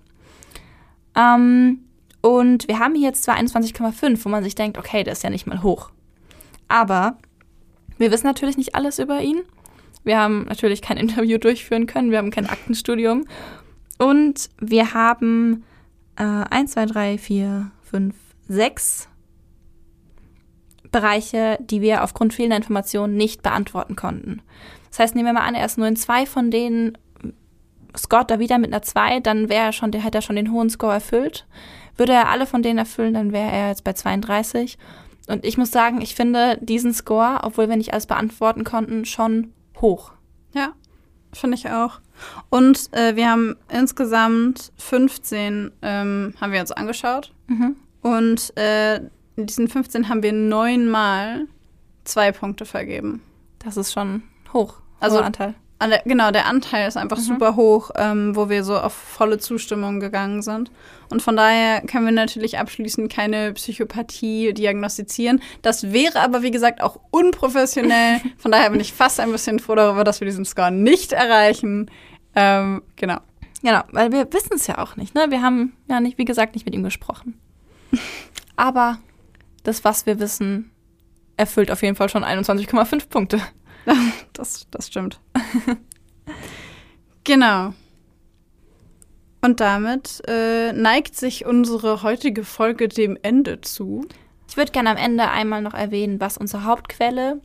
Ähm, und wir haben hier jetzt zwar 21,5, wo man sich denkt, okay, das ist ja nicht mal hoch. Aber wir wissen natürlich nicht alles über ihn. Wir haben natürlich kein (laughs) Interview durchführen können, wir haben kein Aktenstudium. Und wir haben äh, 1, 2, 3, 4, 5, 6 Bereiche, die wir aufgrund fehlender Informationen nicht beantworten konnten. Das heißt, nehmen wir mal an, er ist nur in zwei von denen Scott da wieder mit einer 2, dann wäre er schon, der hätte er schon den hohen Score erfüllt. Würde er alle von denen erfüllen, dann wäre er jetzt bei 32. Und ich muss sagen, ich finde diesen Score, obwohl wir nicht alles beantworten konnten, schon hoch. Ja, finde ich auch. Und äh, wir haben insgesamt 15 ähm, haben wir uns angeschaut. Mhm. Und äh, in diesen 15 haben wir neunmal zwei Punkte vergeben. Das ist schon hoch. Also Anteil. Der, genau, der Anteil ist einfach mhm. super hoch, ähm, wo wir so auf volle Zustimmung gegangen sind. Und von daher können wir natürlich abschließend keine Psychopathie diagnostizieren. Das wäre aber, wie gesagt, auch unprofessionell. (laughs) Von daher bin ich fast ein bisschen froh darüber, dass wir diesen Score nicht erreichen. Ähm, genau. Genau, weil wir wissen es ja auch nicht. Ne? Wir haben ja nicht, wie gesagt, nicht mit ihm gesprochen. (laughs) aber das, was wir wissen, erfüllt auf jeden Fall schon 21,5 Punkte. (laughs) Das, das stimmt. (laughs) genau. Und damit äh, neigt sich unsere heutige Folge dem Ende zu. Ich würde gerne am Ende einmal noch erwähnen, was unsere Hauptquelle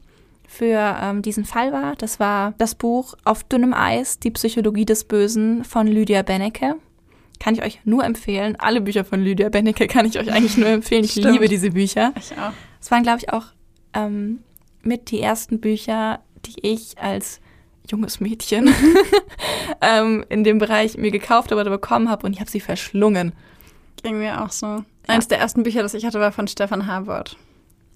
für ähm, diesen Fall war. Das war das Buch Auf dünnem Eis, die Psychologie des Bösen von Lydia Bennecke. Kann ich euch nur empfehlen. Alle Bücher von Lydia Bennecke kann ich euch eigentlich nur empfehlen. Ich liebe diese Bücher. Ich auch. Es waren, glaube ich, auch ähm, mit die ersten Bücher, die ich als junges Mädchen (laughs) ähm, in dem Bereich mir gekauft habe oder bekommen habe und ich habe sie verschlungen. Ging mir auch so. Ja. Eines der ersten Bücher, das ich hatte, war von Stefan Harvard.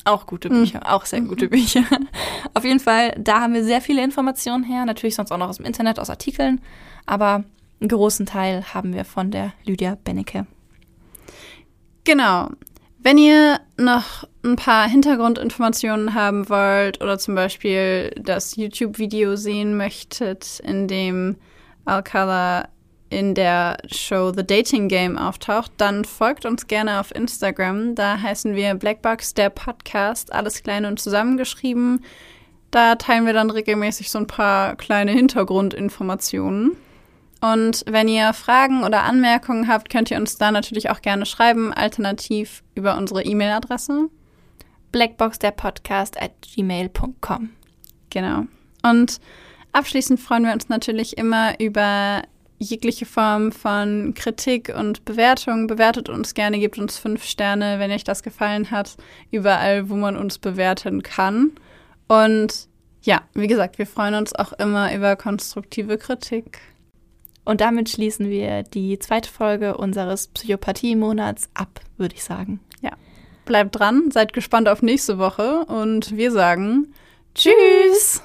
Auch gute Bücher, mhm. auch sehr gute mhm. Bücher. (laughs) Auf jeden Fall, da haben wir sehr viele Informationen her, natürlich sonst auch noch aus dem Internet, aus Artikeln, aber einen großen Teil haben wir von der Lydia Bennecke. Genau. Wenn ihr noch ein paar Hintergrundinformationen haben wollt oder zum Beispiel das YouTube-Video sehen möchtet, in dem Alcala in der Show The Dating Game auftaucht, dann folgt uns gerne auf Instagram. Da heißen wir Blackbox der Podcast, alles klein und zusammengeschrieben. Da teilen wir dann regelmäßig so ein paar kleine Hintergrundinformationen. Und wenn ihr Fragen oder Anmerkungen habt, könnt ihr uns da natürlich auch gerne schreiben, alternativ über unsere E-Mail-Adresse. Blackbox der Podcast at gmail.com. Genau. Und abschließend freuen wir uns natürlich immer über jegliche Form von Kritik und Bewertung. Bewertet uns gerne, gebt uns fünf Sterne, wenn euch das gefallen hat, überall, wo man uns bewerten kann. Und ja, wie gesagt, wir freuen uns auch immer über konstruktive Kritik. Und damit schließen wir die zweite Folge unseres Psychopathie-Monats ab, würde ich sagen. Bleibt dran, seid gespannt auf nächste Woche und wir sagen Tschüss!